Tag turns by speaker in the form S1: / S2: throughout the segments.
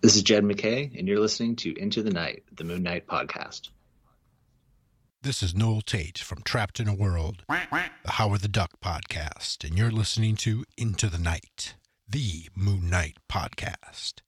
S1: This is Jed McKay, and you're listening to Into the Night, the Moon Knight podcast.
S2: This is Noel Tate from Trapped in a World, the Howard the Duck podcast, and you're listening to Into the Night, the Moon Knight podcast.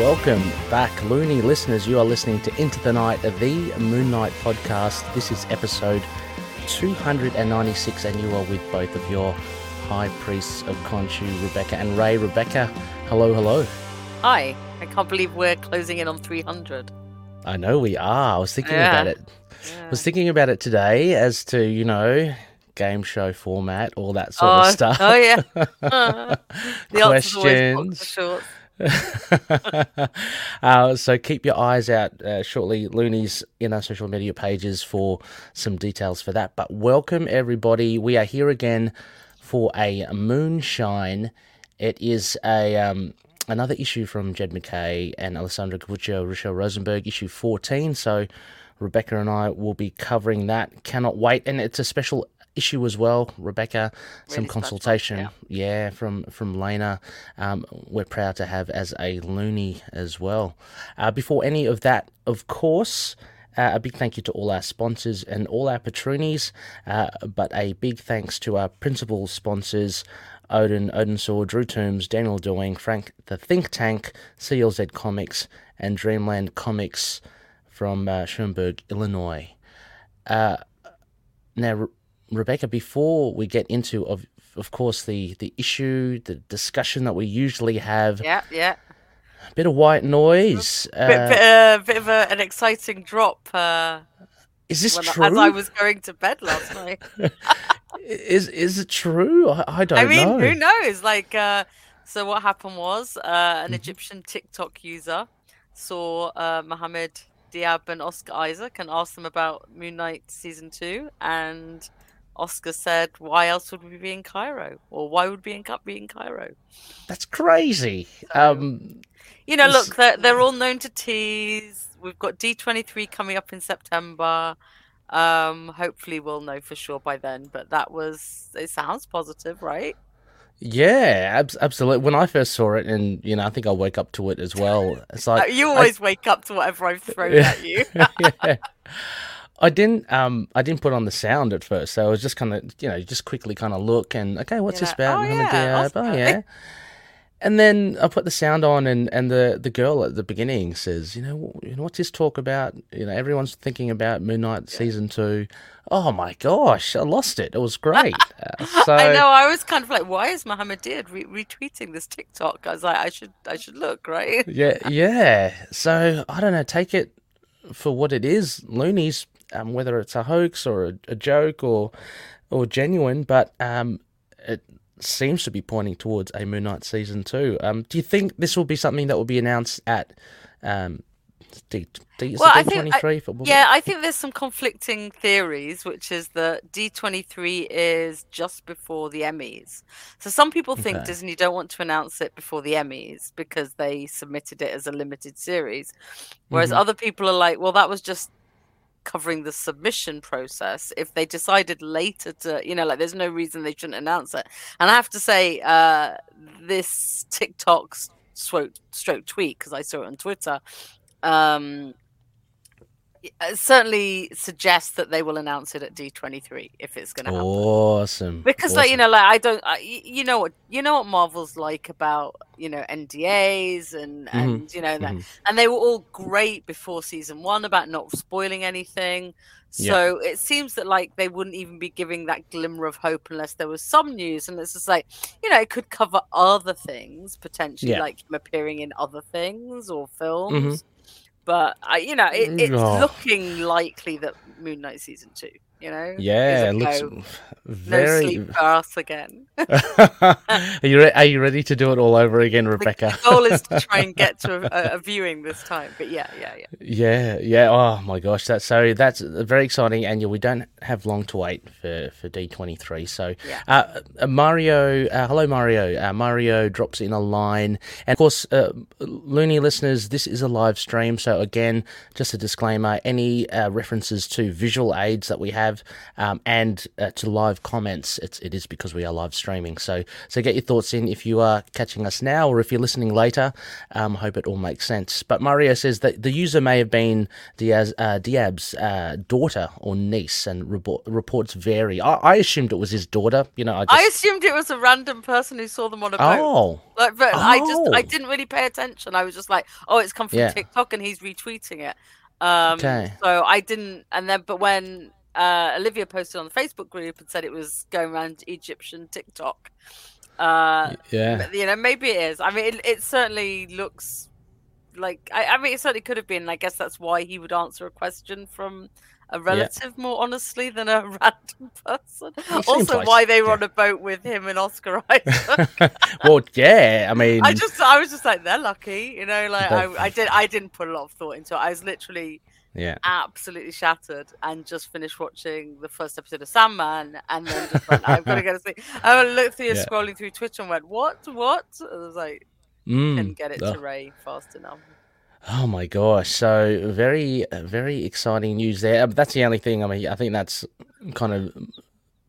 S3: Welcome back, loony listeners. You are listening to Into the Night, the Moon Knight podcast. This is episode 296, and you are with both of your high priests of Khonshu, Rebecca and Ray. Rebecca, hello, hello.
S4: Hi. I can't believe we're closing in on 300.
S3: I know we are. I was thinking
S4: Yeah.
S3: about it. I was thinking about it today as to, you know, game show format, all that sort
S4: oh,
S3: of stuff.
S4: oh, yeah. the answer's always box
S3: Questions. uh, so keep your eyes out uh, shortly, Looney's in our social media pages for some details for that. But welcome everybody. We are here again for a moonshine. It is a um, another issue from Jed McKay and Alessandro Cappuccio, Rochelle Rosenberg, issue 14. So Rebecca and I will be covering that. Cannot wait, and it's a special issue as well. Rebecca, some
S4: Really special,
S3: consultation,
S4: yeah.
S3: yeah, from from Lena. Um, we're proud to have as a loony as well. Uh, before any of that, of course. Uh, a big thank you to all our sponsors and all our patroonies, uh, but a big thanks to our principal sponsors Odin, Odin Saw, Drew Toombs, Daniel Doing, Frank the Think Tank, CLZ Comics, and Dreamland Comics from uh, Schaumburg, Illinois. Uh, now, Rebecca, before we get into, of of course, the the issue, the discussion that we usually have,
S4: Yeah, yeah.
S3: a bit of white noise.
S4: Bit,
S3: Uh,
S4: bit, uh, bit of a, an exciting drop uh,
S3: is this true?
S4: as I was going to bed last night.
S3: Is is it true? I, I don't
S4: I mean,
S3: know.
S4: who knows? Like, uh, so what happened was uh,
S3: Mm-hmm.
S4: an Egyptian TikTok user saw uh, Mohammed Diab and Oscar Isaac and asked them about Moon Knight season two, and Oscar said, "Why else would we be in Cairo? Or why would we in, be in Cairo?"
S3: That's crazy. Um,
S4: You know, look, they're, they're all known to tease. We've got D23 coming up in September. Um, hopefully, we'll know for sure by then. But that was, it sounds positive, right?
S3: yeah, abs- absolutely. When I first saw it, and you know, I think I woke up to it as well. It's like
S4: you
S3: I-
S4: always wake up to whatever I've thrown at you.
S3: yeah. I didn't um I didn't put on the sound at first, so I was just kind of you know just quickly kind of look and okay, what's
S4: You're
S3: this
S4: like,
S3: about?
S4: "Oh,
S3: Mohammed
S4: yeah,
S3: oh yeah. And then I put the sound on, and, and the, the girl at the beginning says, you know, you know, what's this talk about? You know, everyone's thinking about Moon Knight season two. Oh my gosh, I lost it. It was great. Uh, so
S4: I know. I was kind of like, why is Mohammed Diab re- retweeting this TikTok? I was like, I should, I should look, right?
S3: Yeah, yeah. So I don't know. Take it for what it is, loonies. Um, whether it's a hoax or a, a joke or or genuine, but um, it seems to be pointing towards a Moon Knight season two. Um, do you think this will be something that will be announced at um, D, D,
S4: Well, I
S3: D
S4: think I- Yeah, I think there's some conflicting theories, which is that D23 is just before the Emmys. So some people think
S3: Okay.
S4: Disney don't want to announce it before the Emmys because they submitted it as a limited series. Whereas
S3: Mhm.
S4: other people are like, well, that was just covering the submission process. If they decided later to, you know, like there's no reason they shouldn't announce it. And I have to say, uh, this TikTok stroke, stroke tweet, because I saw it on Twitter, um, it certainly suggests that they will announce it at D23 if it's going to happen.
S3: Awesome.
S4: Because like you know, like I don't, I, you know what, you know what Marvel's like about you know NDAs and
S3: Mhm,
S4: and you know that,
S3: mhm.
S4: and they were all great before season one about not spoiling anything.
S3: Yeah.
S4: So it seems that like they wouldn't even be giving that glimmer of hope unless there was some news, and it's just like you know it could cover other things potentially,
S3: Yeah. Mm-hmm.
S4: like him appearing in other things or films. But I, you know, it, it's
S3: Oh.
S4: looking likely that Moon Knight season two. You know.
S3: Yeah, it looks
S4: like, "No,
S3: very.
S4: no sleep for us again.
S3: are you re- are you ready to do it all over again, Rebecca?
S4: The goal is to try and get to a, a viewing this time. But yeah, yeah, yeah.
S3: Yeah, yeah. Oh my gosh, that's so that's very exciting, and we don't have long to wait for for D twenty three. So,
S4: Yeah.
S3: uh, uh, Mario, uh, hello Mario. Uh, Mario drops in a line, and of course, uh, Looney listeners, this is a live stream. So again, just a disclaimer: any uh, references to visual aids that we have, um, and uh, to live comments, it's it is because we are live streaming. So so get your thoughts in if you are catching us now, or if you're listening later. Um, hope it all makes sense. But Mario says that the user may have been Diaz, uh, Diab's uh, daughter or niece, and report, reports vary. I, I assumed it was his daughter. You know, I just
S4: I assumed it was a random person who saw them on a boat.
S3: oh
S4: Like, but I just I
S3: Oh.
S4: didn't really pay attention. I was just like, oh, it's come from
S3: Yeah.
S4: TikTok and he's retweeting it. Um,
S3: Okay.
S4: So I didn't, and then but when uh, Olivia posted on the Facebook group and said it was going around Egyptian TikTok, uh,
S3: yeah.
S4: you know, maybe it is. I mean, it, it certainly looks like. I, I mean, it certainly could have been. I guess that's why he would answer a question from a relative more honestly than a random person. Also,
S3: like-
S4: why they were
S3: yeah.
S4: on a boat with him and Oscar Isaac.
S3: well, yeah. I mean,
S4: I just, I was just like, they're lucky, you know. Like, I, I did, I didn't put a lot of thought into it. I was literally
S3: yeah.
S4: absolutely shattered and just finished watching the first episode of Sandman, and then just went, I've got to go to sleep. I looked through,
S3: Yeah.
S4: scrolling through Twitter, and went, what, what? I was like,
S3: Mm.
S4: couldn't get it
S3: Oh.
S4: to Ray fast enough.
S3: Oh my gosh! So very, very exciting news there. Um, That's the only thing. I mean, I think that's kind of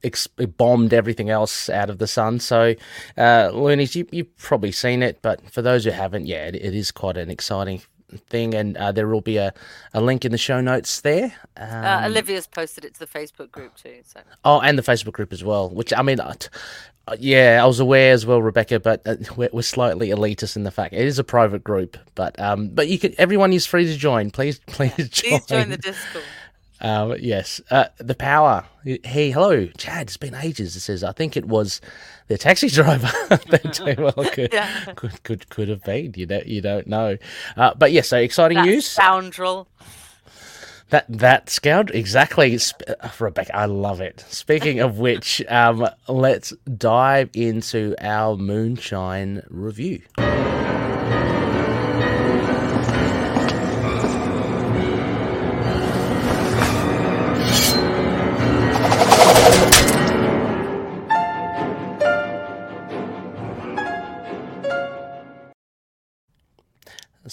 S3: ex- it bombed everything else out of the sun. So, uh, Loonies, you you've probably seen it, but for those who haven't, yeah, it, it is quite an exciting thing, and uh, there will be a, a link in the show notes there. Um,
S4: Uh, Olivia's posted it to the Facebook group too. So
S3: Oh, and the Facebook group as well. Which I mean, uh, t- uh, yeah, I was aware as well, Rebecca. But uh, we're, we're slightly elitist in the fact it is a private group. But um, but you can everyone is free to join. Please, please join.
S4: please join the Discord.
S3: Um, yes, uh, the power. Hey, hello, Chad. It's been ages. It says I think it was the taxi driver. they well. Could,
S4: Yeah.
S3: could could could have been. You don't you don't know. Uh, but yes, so exciting
S4: That
S3: news.
S4: scoundrel.
S3: That that scout exactly, uh, Rebecca. I love it. Speaking of which, um, let's dive into our moonshine review.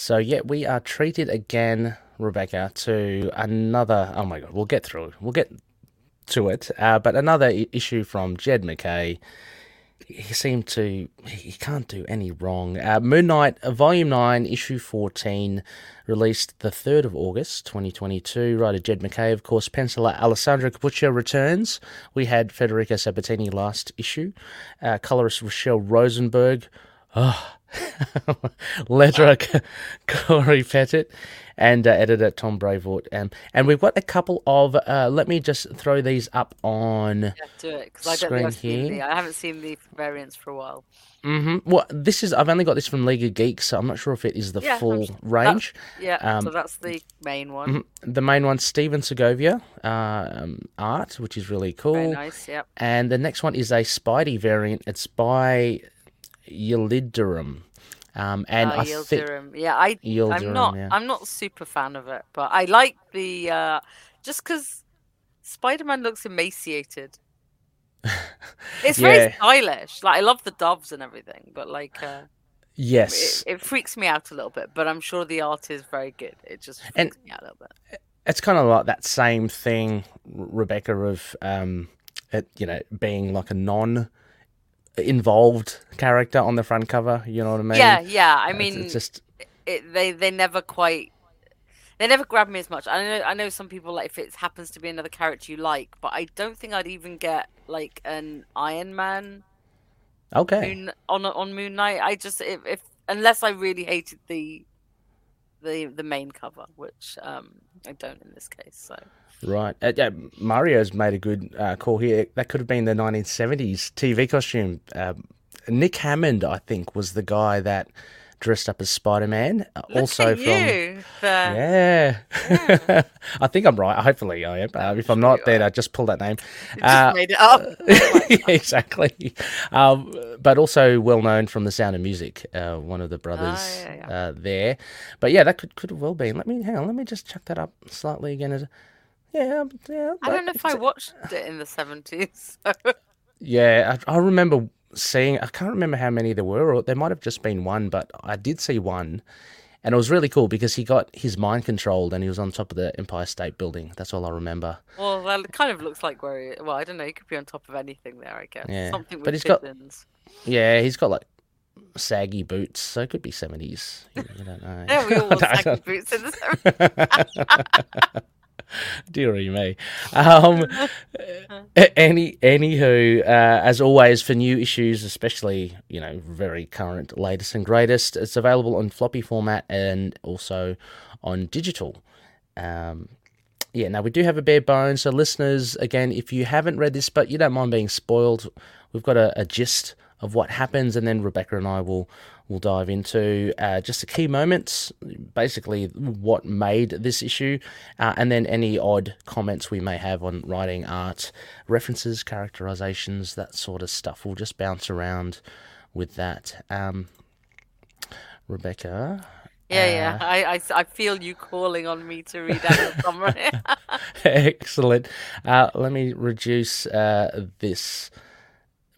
S3: So yeah, we are treated again, Rebecca, to another. Oh my god, we'll get through. it. We'll get to it. Uh, but another issue from Jed McKay. He seemed to. He can't do any wrong. Uh, Moon Knight, Volume Nine, Issue Fourteen, released the third of August, twenty twenty-two. Writer Jed McKay, of course. Penciler Alessandro Cappuccio returns. We had Federico Sabatini last issue. Uh, colorist Rochelle Rosenberg. Oh, letterer Cory Petit and uh, editor Tom Brevoort. Um, and we've got a couple of. Uh, let me just throw these up on.
S4: Yeah, do it I don't I
S3: here.
S4: The, I haven't seen the variants for a while.
S3: hmm Well, this is. I've only got this from League of Geeks, so I'm not sure if it is the
S4: Yeah,
S3: full
S4: sure-
S3: range.
S4: Yeah,
S3: Um,
S4: so that's the main one.
S3: Mhm. The main one, Steven Segovia um, art, which is really cool.
S4: Very nice. Yep.
S3: And the next one is a Spidey variant. It's by Yildirim. Um, and
S4: uh,
S3: I
S4: Yildirim.
S3: think
S4: Yeah, I.
S3: Yildirim,
S4: I'm not.
S3: yeah.
S4: I'm not super fan of it, but I like the. uh Just because Spider-Man looks emaciated. It's very stylish. Like I love the doves and everything, but like uh,
S3: yes,
S4: it, it freaks me out a little bit. But I'm sure the art is very good. It just freaks
S3: And-
S4: me out a little bit.
S3: it's kind of like that same thing, Rebecca, of um, it, you know, being like a non involved character on the front cover. You know what I mean?
S4: yeah, yeah. I
S3: It's-
S4: mean,
S3: it's just
S4: it, they they never quite they never grab me as much. I know I know some people like if it happens to be another character you like, but I don't think I'd even get like an Iron Man
S3: okay.
S4: Moon on on Moon Knight. I just if, if unless I really hated the the the main cover, which um I don't in this case. So
S3: Right. Uh, yeah, Mario's made a good uh, call here. That could have been the 1970s TV costume. Um, Nick Hammond, I think, was the guy that dressed up as Spider Man.
S4: Look
S3: Also from
S4: you. The-
S3: yeah, I think I'm right. Hopefully, I am. Uh, if I'm not, then. I just pull that name. Uh,
S4: just made it up.
S3: yeah, exactly. Um, but also well known from The Sound of Music, uh, one of the brothers
S4: yeah, yeah.
S3: Uh, there. But yeah, that could could have well been. Let me hang on. Let me just chuck that up slightly again. As yeah, yeah.
S4: I don't know if I watched it in the 70s. So.
S3: Yeah, I, I remember seeing. I can't remember how many there were, or there might have just been one, but I did see one. And it was really cool because he got his mind controlled and he was on top of the Empire State Building. That's all I remember.
S4: Well, that it kind of looks like where he, well, I don't know. He could be on top of anything there, I guess.
S3: Yeah,
S4: Something with
S3: but he's got- Yeah, he's got like saggy boots, so it could be 70s. You, you don't know.
S4: Yeah, we all wore saggy boots in the 70s.
S3: Dearie me. Um, any anywho, uh, as always for new issues, especially you know very current, latest and greatest, it's available on floppy format and also on digital. Um, yeah, now we do have a bare bones. So listeners, again, if you haven't read this, but you don't mind being spoiled, we've got a, a gist of what happens, and then Rebecca and I will will dive into uh, just the key moments, basically what made this issue, uh, and then any odd comments we may have on writing, art, references, characterizations, that sort of stuff. We'll just bounce around with that. Um, Rebecca.
S4: Yeah, yeah.
S3: Uh,
S4: I, I, I feel you calling on me to read out the summary.
S3: Excellent. Uh, let me reduce uh, this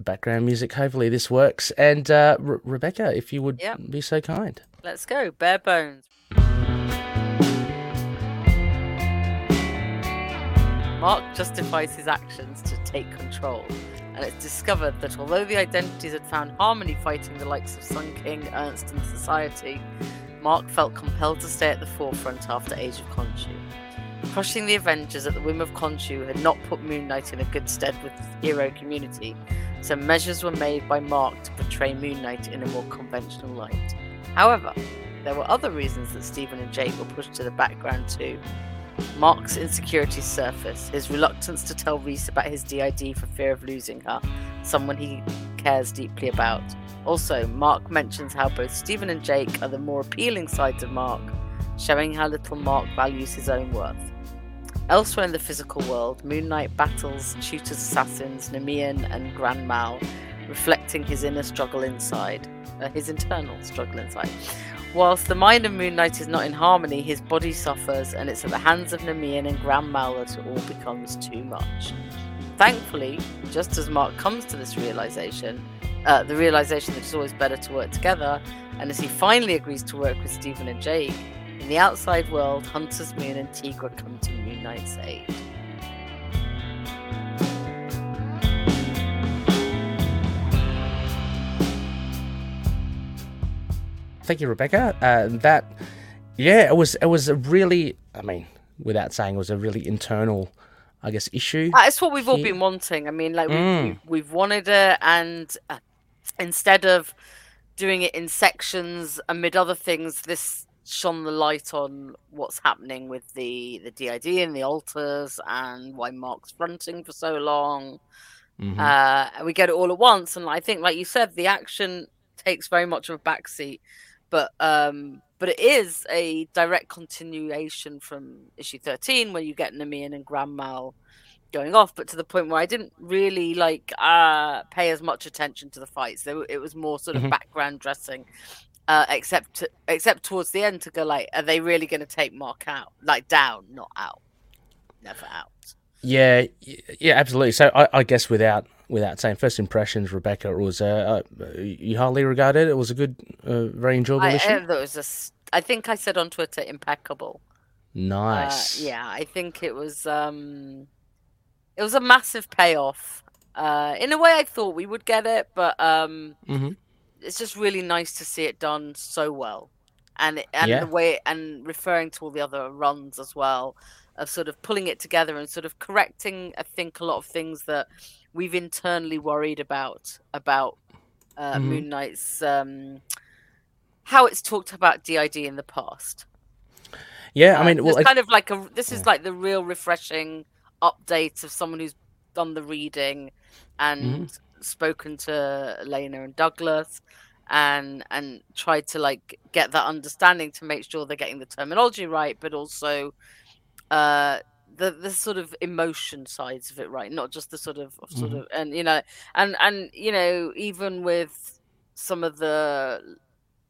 S3: background music. Hopefully, this works. And uh, Re- Rebecca, if you would
S4: Yep.
S3: be so kind.
S4: Let's go. Bare bones. Mark justifies his actions to take control, and it's discovered that although the identities had found harmony fighting the likes of Sun King, Ernst, and Society, Mark felt compelled to stay at the forefront after Age of Khonshu. Crushing the Avengers at the whim of Khonshu had not put Moon Knight in a good stead with the hero community, so measures were made by Mark to portray Moon Knight in a more conventional light. However, there were other reasons that Stephen and Jake were pushed to the background too. Mark's insecurities surface, his reluctance to tell Reese about his DID for fear of losing her, someone he cares deeply about. Also, Mark mentions how both Stephen and Jake are the more appealing sides of Mark, showing how little Mark values his own worth. Elsewhere in the physical world, Moon Knight battles Tutor's assassins Nemean and Grand Mal, reflecting his inner struggle inside, uh, his internal struggle inside. Whilst the mind of Moon Knight is not in harmony, his body suffers, and it's at the hands of Nemean and Grand Mal that it all becomes too much. Thankfully, just as Mark comes to this realization, uh, the realization that it's always better to work together, and as he finally agrees to work with Stephen and Jake, in the outside world, Hunter's Moon and Tigra come to Moon Knight's aid.
S3: Thank you, Rebecca. Uh, that, yeah, it was it was a really, I mean, without saying, it was a really internal, I guess, issue.
S4: That's what we've all been wanting. I mean, like
S3: Mm.
S4: we, we've wanted it, and uh, instead of doing it in sections amid other things, this shone the light on what's happening with the the DID and the alters, and why Mark's fronting for so long.
S3: Mhm.
S4: Uh, and we get it all at once, and I think, like you said, the action takes very much of a backseat, but um, but it is a direct continuation from issue thirteen, where you get Nemean and Grand Mal going off, but to the point where I didn't really like uh, pay as much attention to the fights. It was more sort of
S3: Mhm.
S4: background dressing. Uh, except except towards the end to go like, are they really going to take Mark out? Like down, not out, never out.
S3: Yeah, yeah, absolutely. So I, I guess without without saying first impressions, Rebecca, it was uh, uh, you highly regarded. It it was a good, uh, very enjoyable
S4: I,
S3: issue.
S4: uh, was a I think I said on Twitter, impeccable. Uh,
S3: nice.
S4: yeah, I think it was um, it was a massive payoff. Uh, in a way, I thought we would get it, but um,
S3: hmm
S4: it's just really nice to see it done so well, and and
S3: Yeah.
S4: the way and referring to all the other runs as well, of sort of pulling it together and sort of correcting. I think a lot of things that we've internally worried about about uh,
S3: Mhm.
S4: Moon Knight's um, how it's talked about DID in the past.
S3: Yeah, I
S4: Uh,
S3: mean, well,
S4: it's
S3: it-
S4: kind of like a this is
S3: yeah.
S4: like the real refreshing update of someone who's done the reading and
S3: Mm-hmm.
S4: Spoken to Lena and Douglas and and tried to like get that understanding to make sure they're getting the terminology right, but also uh the the sort of emotion sides of it right, not just the sort of sort
S3: Mhm.
S4: of and you know and and you know even with some of the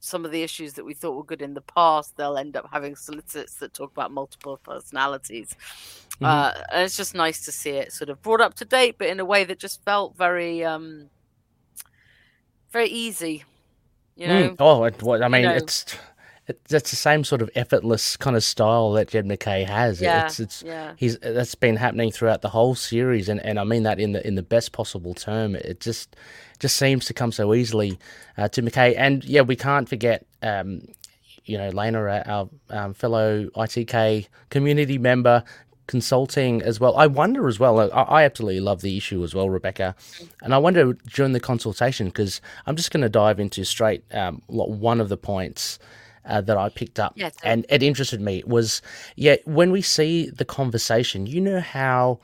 S4: some of the issues that we thought were good in the past, they'll end up having solicits that talk about multiple personalities.
S3: Mhm.
S4: Uh, and it's just nice to see it sort of brought up to date, but in a way that just felt very, um, very easy. You know,
S3: Mm. Oh, it, well, I mean,
S4: know.
S3: it's it's it's the same sort of effortless kind of style that Jed McKay has.
S4: yeah,
S3: It's it's
S4: yeah,
S3: he's that's been happening throughout the whole series, and, and I mean that in the in the best possible term. It just just seems to come so easily uh, to McKay, and yeah, we can't forget. Um, you know, Lena, our, our um, fellow ITK community member, consulting as well. I wonder as well. I, I absolutely love the issue as well, Rebecca, and I wonder during the consultation because I'm just going to dive into straight um, one of the points. Uh, that I picked up,
S4: Yeah, so-
S3: and it interested me was, yeah, when we see the conversation, you know how,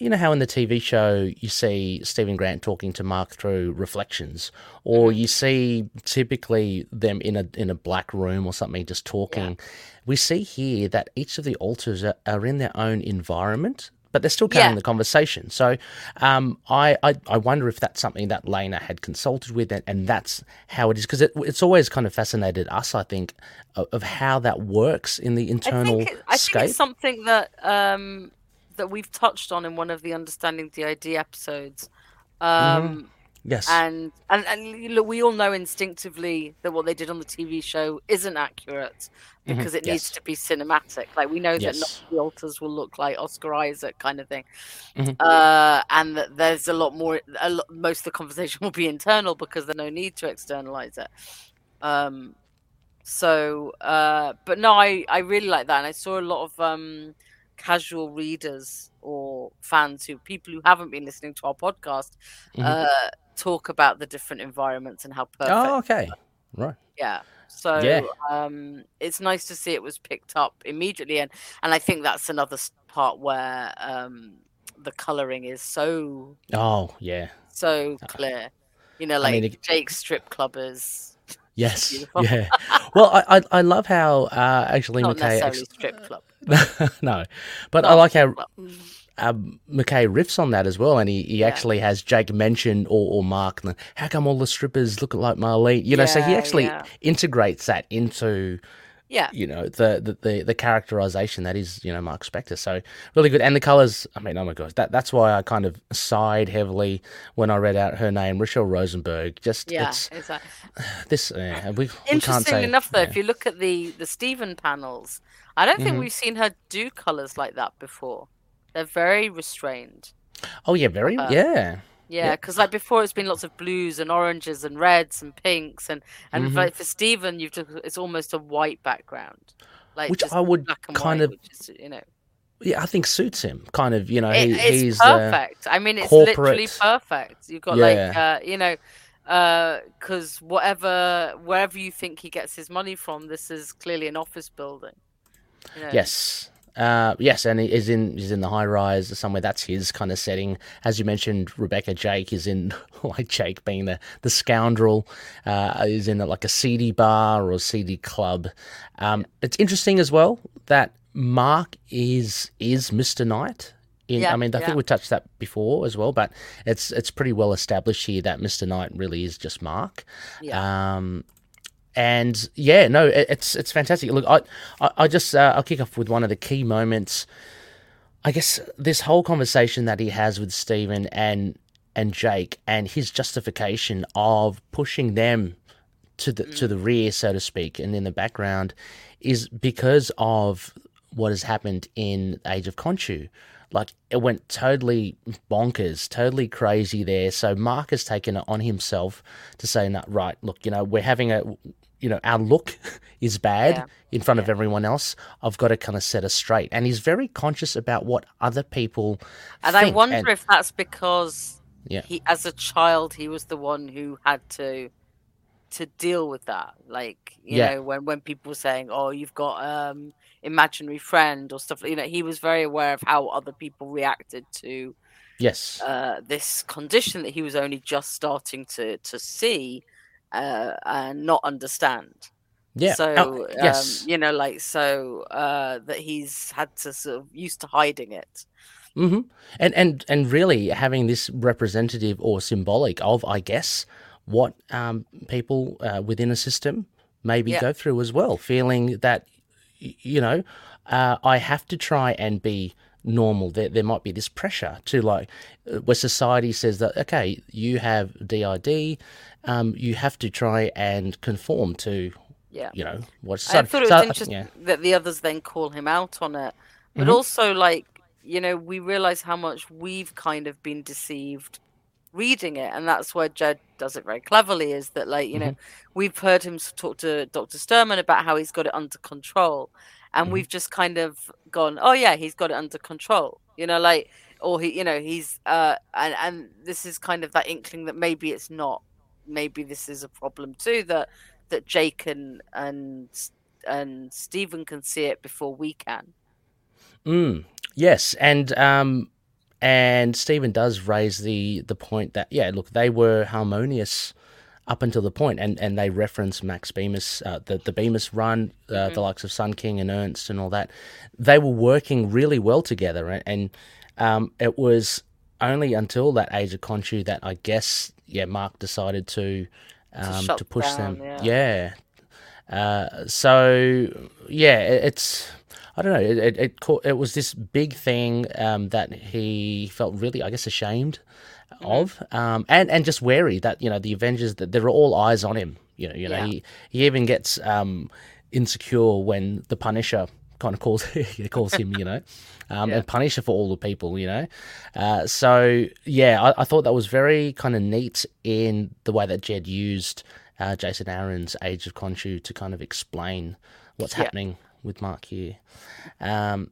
S3: you know how in the TV show you see Stephen Grant talking to Mark through reflections, or
S4: Mm-hmm.
S3: you see typically them in a in a black room or something just talking. We see here that each of the alters are, are in their own environment, but they're still carrying
S4: Yeah.
S3: the conversation. So um, I, I I wonder if that's something that Lena had consulted with, and, and that's how it is because it, it's always kind of fascinated us. I think of, of how that works in the
S4: I
S3: internal
S4: think, it, I think it's something that um, that we've touched on in one of the Understanding DID episodes. Um,
S3: yes.
S4: and and and look, we all know instinctively that what they did on the TV show isn't accurate
S3: Mhm,
S4: because it needs to be cinematic. Like we know that not the alters will look like Oscar Isaac kind of thing,
S3: Mhm.
S4: uh, and that there's a lot more. A lot, most of the conversation will be internal because there's no need to externalize it. Um, so, uh, but no, I I really like that, and I saw a lot of um casual readers or fans who people who haven't been listening to our podcast
S3: Mhm.
S4: uh talk about the different environments and how perfect
S3: oh, okay. Right.
S4: yeah so
S3: Yeah.
S4: um it's nice to see it was picked up immediately and and i think that's another part where um the coloring is so
S3: Oh, yeah.
S4: so clear you know
S3: I
S4: like
S3: mean, it-
S4: jake's strip club is
S3: Yes. Yeah. Well, I, I I love how uh, actually
S4: not
S3: McKay. ex-
S4: strip club
S3: no, but I like how um, McKay riffs on that as well, and he, he
S4: Yeah.
S3: actually has Jake mention or, or Mark. How come all the strippers look like Marlene? You know, so he actually
S4: yeah.
S3: integrates that into
S4: yeah
S3: you know the, the the the characterization that is you know Mark Spector. So really good, and the colors. I mean, oh my gosh, that that's why I kind of sighed heavily when I read out her name, Rochelle Rosenberg. Just
S4: yeah
S3: it's
S4: exactly.
S3: this. Uh, we, we can't
S4: Interestingly
S3: say
S4: enough, though,
S3: yeah.
S4: if you look at the the Stephen panels, I don't think
S3: Mhm.
S4: we've seen her do colors like that before. They're very restrained.
S3: Oh yeah, very
S4: uh,
S3: yeah.
S4: Yeah,
S3: Yeah.
S4: because like before, it's been lots of blues and oranges and reds and pinks, and and
S3: Mhm.
S4: like for Stephen, you've just it's almost a white background, like
S3: Which I would kind
S4: white,
S3: of-
S4: is you know,
S3: Yeah, I think suits him. Kind of, you know,
S4: it,
S3: he,
S4: it's
S3: he's uh,
S4: perfect. I mean, it's literally perfect. You've got like uh, you know, because whatever wherever you think he gets his money from, this is clearly an office building. you know.
S3: Yes. Uh, yes, and he is in he's in the high rise somewhere. That's his kind of setting. As you mentioned, Rebecca Jake is in like Jake being the the scoundrel. Uh, is in like a seedy bar or a seedy club. Um, It's interesting as well that Mark is is Mister Knight. In,
S4: Yeah,
S3: I mean, I
S4: yeah.
S3: think we touched that before as well, but it's it's pretty well established here that Mister Knight really is just Mark.
S4: Yeah.
S3: Um, and yeah, no, it, it's it's fantastic. Look, I I, I just uh, I'll kick off with one of the key moments. I guess this whole conversation that he has with Stephen and and Jake and his justification of pushing them to the to the rear, so to speak, and in the background, is because of what has happened in Age of Khonshu. Like it went totally bonkers, totally crazy there. So Mark has taken it on himself to say, "No, right, look, you know, we're having a, you know, our look is bad
S4: Yeah.
S3: in front of everyone else. I've got to kind of set us straight." And he's very conscious about what other people.
S4: And I wonder
S3: And-
S4: if that's because
S3: Yeah.
S4: he, as a child, he was the one who had to to deal with that. Like you
S3: Yeah.
S4: know, when when people were saying, "Oh, you've got um imaginary friend" or stuff, you know, he was very aware of how other people reacted to
S3: yes,
S4: uh, this condition that he was only just starting to to see. Uh, and not understand.
S3: Yeah.
S4: So
S3: Oh,
S4: um, you know, like so uh, that he's had to sort of used to hiding it.
S3: hmm And and and really having this representative or symbolic of, I guess, what um, people uh, within a system maybe
S4: Yeah.
S3: go through as well, feeling that you know uh, I have to try and be normal. There there might be this pressure to like uh, where society says that okay, you have DID, um, you have to try and conform to
S4: Yeah.
S3: you know what
S4: I thought it was
S3: uh,
S4: interesting
S3: yeah.
S4: that the others then call him out on it, but
S3: Mhm.
S4: also like you know we realize how much we've kind of been deceived reading it, and that's where Jed does it very cleverly. Is that like you know we've heard him talk to Doctor Sturman about how he's got it under control, and
S3: Mhm.
S4: we've just kind of gone, oh yeah, he's got it under control. You know, like or he, you know, he's uh, and and this is kind of that inkling that maybe it's not. Maybe this is a problem too that that Jake and and and Stephen can see it before we can.
S3: Mm, yes, and um, and Stephen does raise the the point that yeah, look, they were harmonious up until the point, and and they reference Max Bemis, uh, the the Bemis run, uh, the likes of Sun King and Ernst and all that. They were working really well together, and, and um, it was only until that age of Khonshu that I guess yeah, Mark decided to um, to,
S4: shut
S3: push
S4: down,
S3: them.
S4: yeah.
S3: yeah. Uh, so yeah, it, it's I don't know. It it it, it was this big thing um, that he felt really, I guess, ashamed of, um, and and just wary that you know the Avengers that there are all eyes on him. You know, you know
S4: Yeah.
S3: he he even gets um, insecure when the Punisher kind of calls he calls him, you know, um,
S4: Yeah.
S3: and Punisher for all the people, you know. Uh, so yeah, I, I thought that was very kind of neat in the way that Jed used uh, Jason Aaron's Age of Khonshu to kind of explain what's
S4: Yeah.
S3: happening with Mark here. Um,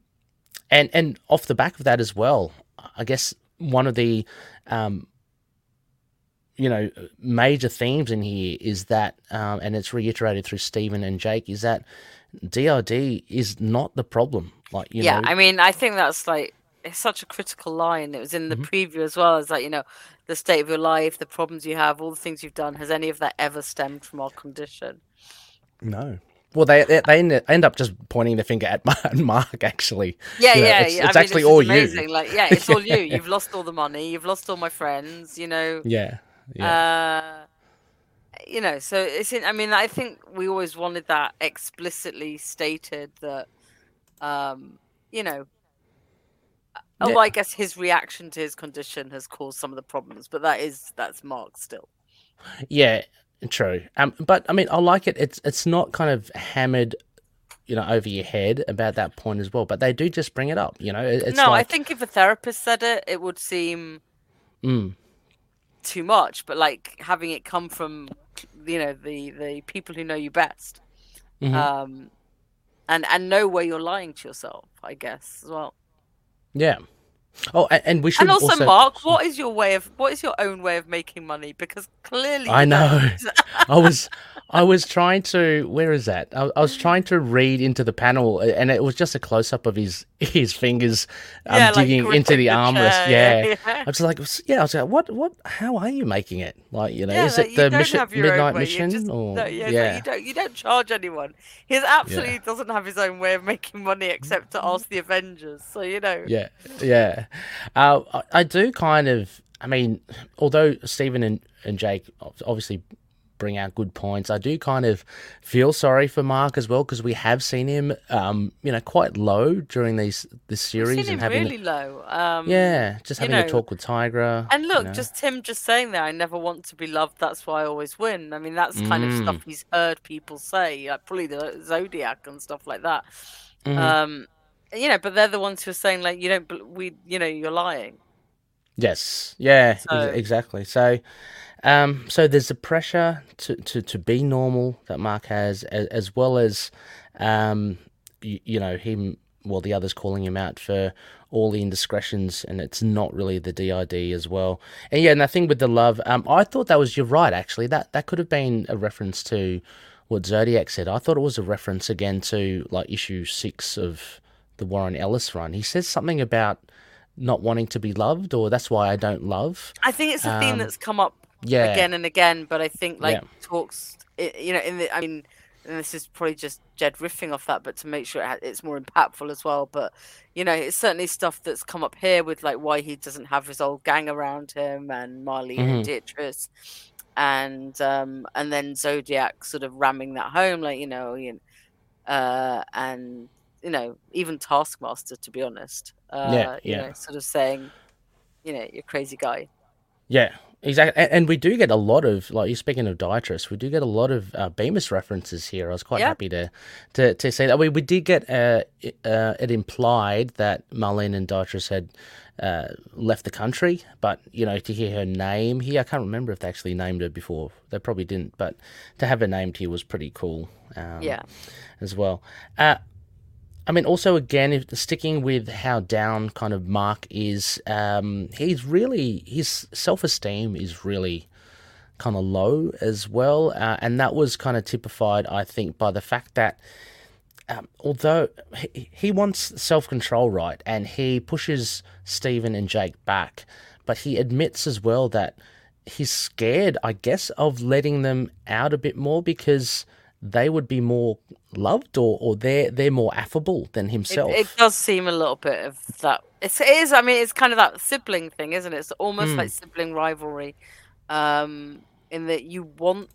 S3: and and off the back of that as well, I guess one of the um, you know major themes in here is that, um, and it's reiterated through Stephen and Jake, is that DID is not the problem. Like you
S4: yeah,
S3: know,
S4: I mean, I think that's like it's such a critical line. It was in the
S3: Mhm.
S4: preview as well. It's like you know, the state of your life, the problems you have, all the things you've done. Has any of that ever stemmed from our condition?
S3: no. Well, they they they end- end up just pointing the finger at Mark, actually.
S4: Yeah,
S3: You know,
S4: yeah,
S3: it's-
S4: yeah.
S3: it's
S4: mean,
S3: actually
S4: just
S3: all you.
S4: Like, yeah, it's all you. You've lost all the money. You've lost all my friends. You know.
S3: Yeah, yeah,
S4: Uh, you know, so it's. In, I mean, I think we always wanted that explicitly stated that, um, you know. Oh,
S3: Yeah.
S4: I guess his reaction to his condition has caused some of the problems, but that is that's Mark still.
S3: yeah. True. Um, but I mean, I like it. It's it's not kind of hammered, you know, over your head about that point as well. But they do just bring it up. You know, It- it's
S4: no,
S3: like,
S4: I think if a therapist said it, it would seem
S3: mm,
S4: too much. But like having it come from, you know, the the people who know you best,
S3: mhm.
S4: um, and and know where you're lying to yourself, I guess as well.
S3: yeah. Oh, and, and we should
S4: And also, Mark, what is your way of what is your own way of making money? Because clearly,
S3: I know. I was, I was trying to. Where is that? I, I was trying to read into the panel, and it was just a close up of his his fingers um,
S4: Yeah, like
S3: digging into
S4: gripping
S3: the armrest. Yeah.
S4: yeah.
S3: I was like, yeah. I was like, what, what? How are you making it? Like, you know,
S4: Yeah,
S3: is
S4: like,
S3: it the mission,
S4: have your own
S3: midnight mission,
S4: just-
S3: or
S4: no, yeah,
S3: yeah,
S4: like you don't you don't charge anyone. He absolutely doesn't have his own way of making money except to ask the Avengers. So you know,
S3: yeah, yeah. Uh, I, I do kind of. I mean, although Stephen and, and Jake obviously bring out good points, I do kind of feel sorry for Mark as well because we have seen him, um, you know, quite low during these this series
S4: seen him
S3: and having,
S4: really low. Um,
S3: yeah, just
S4: you
S3: having a talk with Tigra.
S4: And
S3: you
S4: look,
S3: know.
S4: just him just saying that I never want to be loved. That's why I always win. I mean, that's kind of
S3: Mm.
S4: stuff he's heard people say, like probably the Zodiac and stuff like that.
S3: Mhm.
S4: Um, you know, but they're the ones who are saying like, you don't, we, you know, you're lying.
S3: Yes. Yeah.
S4: So-
S3: exactly. So, um, so there's a pressure to, to, to be normal that Mark has, as, as well as, um, you, you know, him. Well, the others calling him out for all the indiscretions, and it's not really the DID as well. And yeah, and the thing with the love, um, I thought that was you're right. Actually, that that could have been a reference to what Zodiac said. I thought it was a reference again to like issue six of the Warren Ellis run. He says something about not wanting to be loved, or that's why I don't love.
S4: I think it's a theme
S3: Um,
S4: that's come up
S3: Yeah.
S4: again and again. But I think like
S3: Yeah.
S4: talks, you know, in the I mean, and this is probably just Jed riffing off that, but to make sure it ha- it's more impactful as well. But you know, it's certainly stuff that's come up here with like why he doesn't have his old gang around him and Marley and Diatrice, and um, and then Zodiac sort of ramming that home, like you know, you uh, and you know, even Taskmaster, to be honest, uh,
S3: Yeah,
S4: you know, sort of saying, you know, you're a crazy guy.
S3: Yeah, exactly. And, and we do get a lot of, like you're speaking of Diatrice, we do get a lot of uh, Bemis references here. I was quite
S4: Yeah.
S3: happy to, to to see that. We we did get uh, it- uh, it implied that Marlene and Diatrice had uh, left the country, but you know to hear her name here, I can't remember if they actually named her before. They probably didn't, but to have her named here was pretty cool. Um,
S4: Yeah.
S3: as well. Uh, I mean, also again, if sticking with how down kind of Mark is, um, he's really his self esteem is really kind of low as well, uh, and that was kind of typified, I think, by the fact that. Um, although he, he wants self control, right, and he pushes Stephen and Jake back, but he admits as well that he's scared, I guess, of letting them out a bit more because they would be more loved or, or they're they're more affable than
S4: It,
S3: himself.
S4: it does seem a little bit of that. It's, it is. I mean, it's kind of that sibling thing, isn't it? It's almost
S3: Mm.
S4: like sibling rivalry, um, in that you want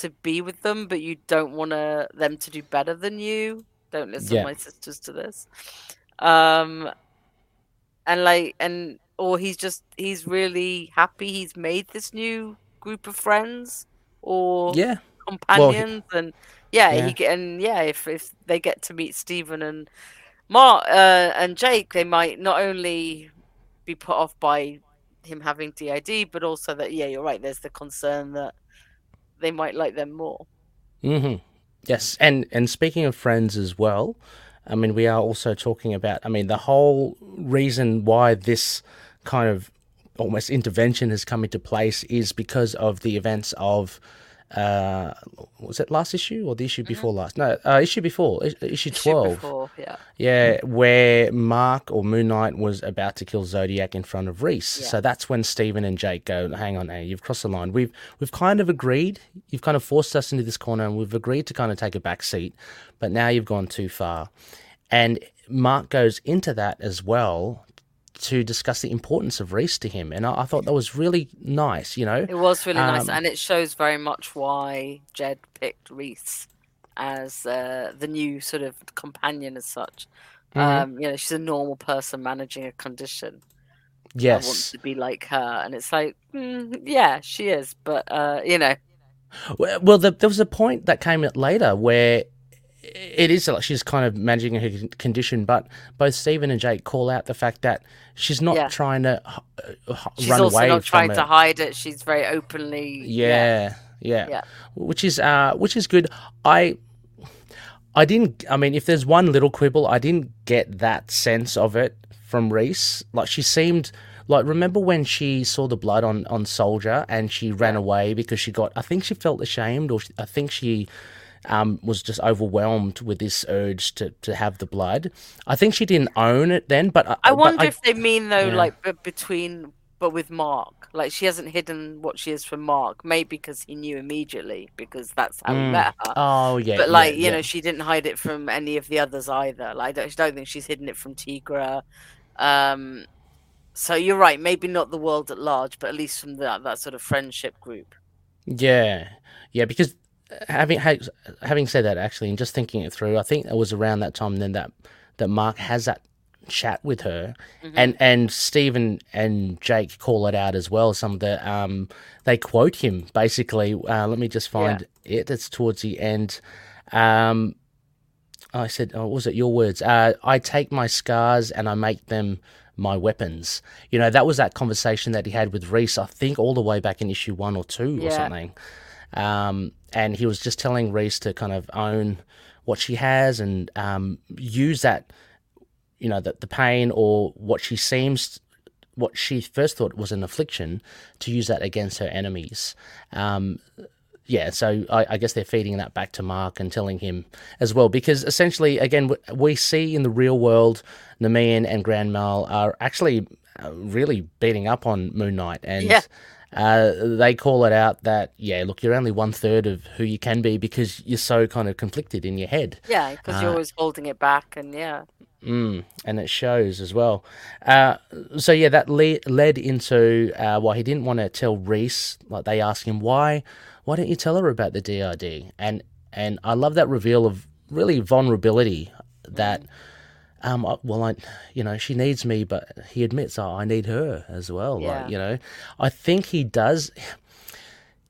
S4: to be with them, but you don't want to them to do better than you. Don't listen,
S3: Yeah.
S4: my sisters, to this. Um, and like, and or he's just he's really happy he's made this new group of friends or
S3: yeah,
S4: companions and yeah,
S3: Yeah.
S4: he and yeah if if they get to meet Stephen and Mark uh, and Jake they might not only be put off by him having DID but also that yeah you're right there's the concern that they might like them more
S3: hmm Yes, and and speaking of friends as well, I mean we are also talking about. I mean the whole reason why this kind of almost intervention has come into place is because of the events of. Uh, was it last issue or the issue before last? No, uh, issue before, issue
S4: Shoot
S3: twelve.
S4: before, yeah
S3: Yeah, where Mark or Moon Knight was about to kill Zodiac in front of Reese.
S4: Yeah.
S3: So that's when Stephen and Jake go, "Hang on, hey, you've crossed the line. We've we've kind of agreed. You've kind of forced us into this corner, and we've agreed to kind of take a back seat. But now you've gone too far." And Mark goes into that as well to discuss the importance of Reese to him, and I, I thought that was really nice. You know,
S4: it was really nice
S3: Um,
S4: and it shows very much why Jed picked Reese as uh, the new sort of companion as such
S3: Mhm.
S4: um you know she's a normal person managing a condition Yes, I want to be like her, and it's like, mm, yeah, she is, but uh, you know,
S3: Well, well, the, there was a point that came at later where it is like she's kind of managing her condition, but both Stephen and Jake call out the fact that she's not
S4: Yeah.
S3: trying to uh,
S4: she's
S3: run
S4: also
S3: away
S4: not
S3: from
S4: trying
S3: it.
S4: to hide it. She's very openly,
S3: Yeah, yeah,
S4: Yeah.
S3: which is uh, which is good. I I didn't. I mean, if there's one little quibble, I didn't get that sense of it from Reese. Like she seemed like remember when she saw the blood on on Soldier and she ran away because she got. I think she felt ashamed, or I think she. Um, was just overwhelmed with this urge to, to have the blood. I think she didn't own it then, but I,
S4: I
S3: but
S4: wonder
S3: I-
S4: if they mean though,
S3: yeah.
S4: like b- between, but with Mark, like she hasn't hidden what she is from Mark, maybe because he knew immediately, because that's how he
S3: Mm.
S4: met her.
S3: Oh yeah,
S4: but
S3: yeah,
S4: like you
S3: yeah.
S4: know, she didn't hide it from any of the others either. Like I don't, I don't think she's hidden it from Tigra. Um, so you're right, maybe not the world at large, but at least from that that sort of friendship group.
S3: Yeah, yeah. Because having having said that, actually, and just thinking it through, I think it was around that time then that that Mark has that chat with her,
S4: Mhm.
S3: and and Stephen and Jake call it out as well. Some of the um, they quote him basically. Uh, let me just find it. It's towards the end. Um, I said, oh, what was it your words? Uh, I take my scars and I make them my weapons. You know, that was that conversation that he had with Reese, I think all the way back in issue one or two or something. Um, and he was just telling Reese to kind of own what she has and um, use that, you know, the, the pain or what she seems, what she first thought was an affliction, to use that against her enemies. Um, yeah, so I, I guess they're feeding that back to Mark and telling him as well, because essentially, again, we see in the real world, Nemean and Grand Mal are actually uh, really beating up on Moon Knight, and
S4: Yeah.
S3: Uh, they call it out that yeah, look, you're only one third of who you can be because you're so kind of conflicted in your head.
S4: Yeah, because you're
S3: Uh,
S4: always holding it back, and yeah,
S3: Mm, and it shows as well. Uh, so yeah, that le- led into uh, why he didn't want to tell Reese. Like they asked him why, why don't you tell her about the DID? And and I love that reveal of really vulnerability that. Um, I- well, I, you know, she needs me, but he admits, oh, I need her as well.
S4: Yeah.
S3: Like, you know, I think he does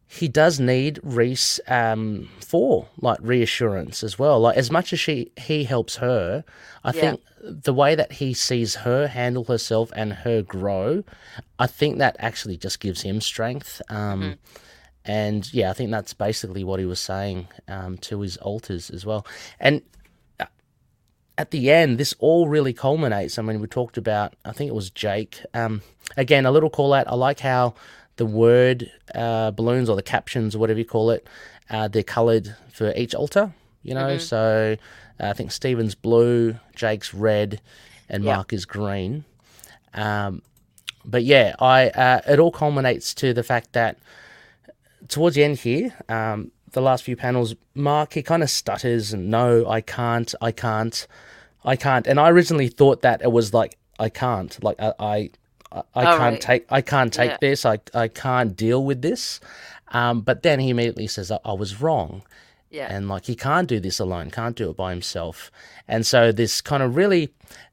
S3: he does need Reese um, for like reassurance as well. Like as much as she he helps her, I
S4: Yeah.
S3: think the way that he sees her handle herself and her grow, I think that actually just gives him strength. Um, And yeah, I think that's basically what he was saying um, to his alters as well. And at the end, this all really culminates. I mean, we talked about, I think it was Jake. Um, again, a little call out. I like how the word uh, balloons or the captions or whatever you call it, uh, they're coloured for each alter. You know, so uh, I think Steven's blue, Jake's red, and
S4: Yeah.
S3: Mark is green. Um, but yeah, I uh, it all culminates to the fact that towards the end here, um, the last few panels, Mark he kind of stutters and no, I can't, I can't, I can't. And I originally thought that it was like I can't, like I, I, I,
S4: Oh,
S3: can't
S4: right.
S3: take, I can't take
S4: Yeah.
S3: this, I, I can't deal with this. Um, but then he immediately says, I, I was wrong
S4: yeah,
S3: and like he can't do this alone, can't do it by himself. And so this kind of really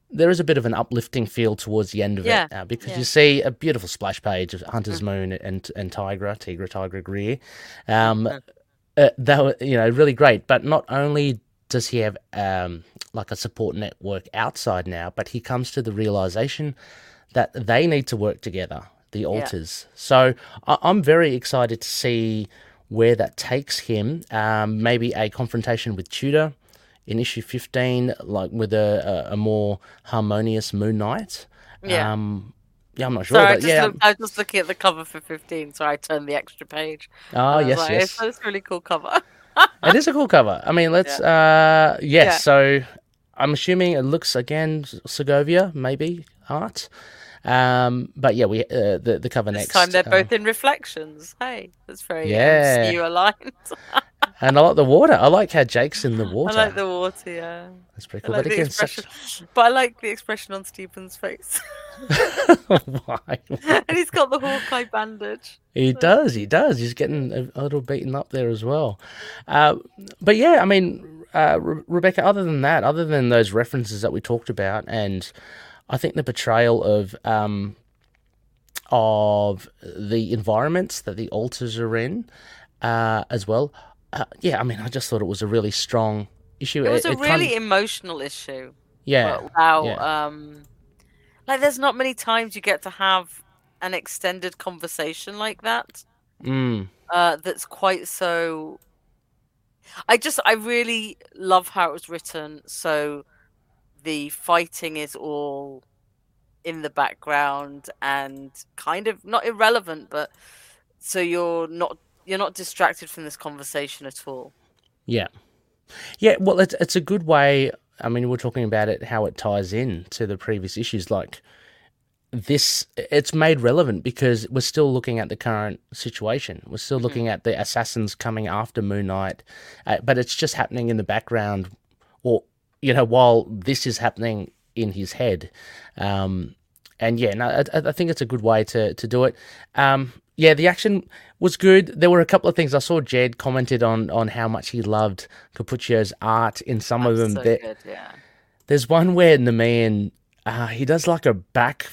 S3: there is a bit of an uplifting feel towards the end of
S4: Yeah,
S3: it uh, because
S4: yeah.
S3: you see a beautiful splash page of Hunter's Moon and and Tigra, Tigra, Tigra Greer. Um, uh, that were, you know really great. But not only does he have um, like a support network outside now, but he comes to the realization that they need to work together, the alters. So I- I'm very excited to see where that takes him. Um, maybe a confrontation with Tutor in issue 15, like with a, a, a more harmonious Moon Knight.
S4: Yeah.
S3: Um, yeah, I'm not sure,
S4: Sorry, I, just
S3: yeah.
S4: looked, I was just looking at the cover for 15, so I turned the extra page.
S3: Oh, yes,
S4: like,
S3: yes.
S4: A really cool cover.
S3: it is a cool cover. I mean, let's. Uh, yes.
S4: Yeah.
S3: So I'm assuming it looks again Segovia, maybe art. Um, but yeah, we uh, the the cover
S4: This
S3: next.
S4: time they're
S3: um,
S4: both in reflections. Hey, that's very
S3: Yeah.
S4: MCU aligned.
S3: and I like the water. I like how Jake's in the water.
S4: I like the water, yeah.
S3: That's pretty cool.
S4: like
S3: but again, such...
S4: but I like the expression on Stephen's face,
S3: why?
S4: and he's got the Hawkeye bandage.
S3: He does. He does. He's getting a, a little beaten up there as well. Uh, but yeah, I mean, uh, Re- Rebecca. Other than that, other than those references that we talked about, and I think the portrayal of um, of the environments that the alters are in, uh, as well. Uh, yeah, I mean, I just thought it was a really strong issue.
S4: It was a
S3: kind of-
S4: really emotional issue.
S3: yeah,
S4: But wow,
S3: yeah.
S4: um, like there's not many times you get to have an extended conversation like that.
S3: mm,
S4: uh, that's quite so. I just, I really love how it was written. So the fighting is all in the background and kind of not irrelevant, but so you're not you're not distracted from this conversation at all.
S3: Yeah. Yeah, well, it's, it's a good way. I mean, we're talking about it, how it ties in to the previous issues. Like, this, it's made relevant because we're still looking at the current situation. We're still looking at the assassins coming after Moon Knight, uh, but it's just happening in the background, or, you know, while this is happening in his head. Um, and yeah, no, I, I think it's a good way to, to do it. Um, yeah, the action was good. There were a couple of things I saw. Jed commented on on how much he loved Cappuccio's art in some of them.
S4: So
S3: There-
S4: good, yeah.
S3: there's one where Nemean, uh, he does like a back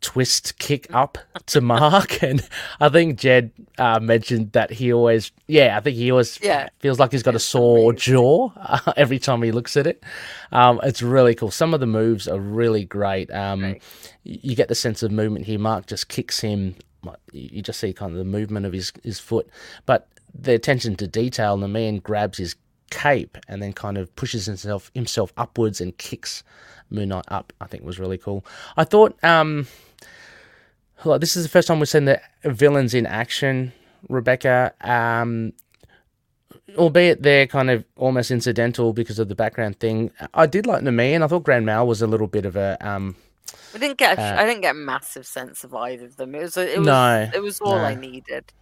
S3: twist kick up to Mark, and I think Jed uh, mentioned that he always, yeah, I think he always
S4: Yeah.
S3: feels like he's got a sore jaw uh, every time he looks at it. Um, it's really cool. Some of the moves are really great. Um,
S4: Right.
S3: You get the sense of movement here. Mark just kicks him. You just see kind of the movement of his, his foot, but the attention to detail. and The man grabs his cape and then kind of pushes himself himself upwards and kicks Moon Knight up. I think was really cool. I thought um, this is the first time we've seen the villains in action. Rebecca, um, albeit they're kind of almost incidental because of the background thing. I did like Nami, and I thought Grand Mal was a little bit of a um,
S4: I didn't get. A,
S3: Uh,
S4: I didn't get a massive sense of either of them. It was. It was.
S3: No,
S4: It was all I needed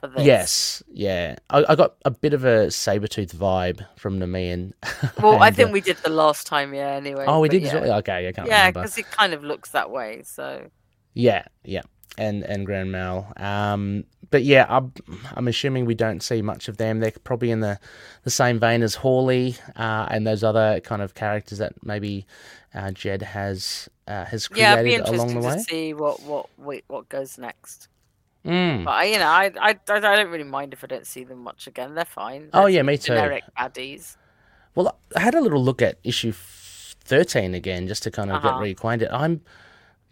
S4: for this.
S3: Yes, yeah. I, I got a bit of a saber tooth vibe from Nemean.
S4: Well, I think
S3: uh,
S4: we did the last time. Yeah. Anyway.
S3: Oh, we did
S4: Yeah,
S3: well? Okay, I can't
S4: yeah, because it kind of looks that way. So.
S3: Yeah, yeah, and and Grand Mal. Um, but yeah, I'm I'm assuming we don't see much of them. They're probably in the the same vein as Hawley uh, and those other kind of characters that maybe uh, Jed has uh, has
S4: Yeah, it'd be
S3: created along
S4: interesting
S3: the
S4: to
S3: way.
S4: see what what wait, what goes next.
S3: Mm.
S4: But I, you know, I, I I don't really mind if I don't see them much again. They're fine.
S3: Oh,
S4: They're
S3: yeah, me too.
S4: Generic baddies.
S3: Well, I had a little look at issue thirteen again just to kind of
S4: Uh-huh.
S3: get reacquainted. I'm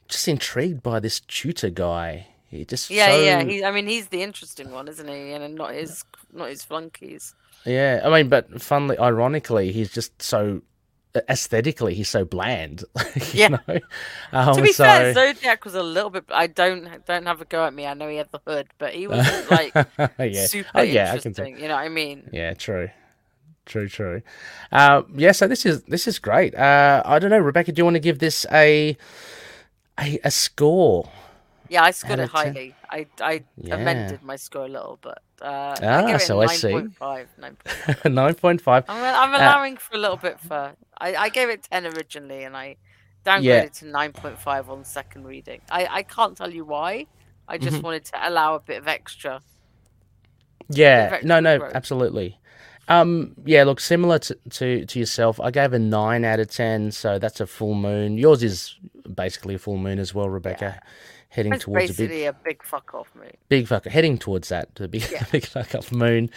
S3: just intrigued by this tutor guy. He just
S4: Yeah,
S3: so,
S4: yeah. He, I mean, he's the interesting one, isn't he? And not his not his flunkies.
S3: Yeah, I mean, but funnily, ironically, he's just so aesthetically, he's so bland. you
S4: Yeah.
S3: know? Um,
S4: to be
S3: so,
S4: fair, Zodiac was a little bit. I don't don't have a go at me. I know he had the hood, but he wasn't like
S3: yeah,
S4: super
S3: oh yeah, I can
S4: interesting. You know what I mean?
S3: Yeah, true, true, true. Uh, yeah, so this is this is great. Uh, I don't know, Rebecca, do you want to give this a a, a score?
S4: Yeah, I scored it
S3: of 10.
S4: highly. I I
S3: Yeah.
S4: amended my score a little, but uh,
S3: Ah,
S4: I
S3: so
S4: a
S3: I see.
S4: 9.5, 9.5.
S3: Nine point five.
S4: I'm, I'm allowing for a little bit for. I, I gave it 10 originally and I downgraded
S3: Yeah.
S4: to 9.5 on second reading. I, I can't tell you why. I just
S3: Mhm.
S4: wanted to allow a bit of extra.
S3: Yeah, no, no,
S4: growth.
S3: absolutely. Um, yeah, look, similar to, to to yourself, I gave a nine out of ten, so that's a full moon. Yours is basically a full moon as well, Rebecca. Heading
S4: It's
S3: towards a big
S4: basically a big fuck off me.
S3: big fuck heading towards that the big
S4: Yeah.
S3: big fuck off moon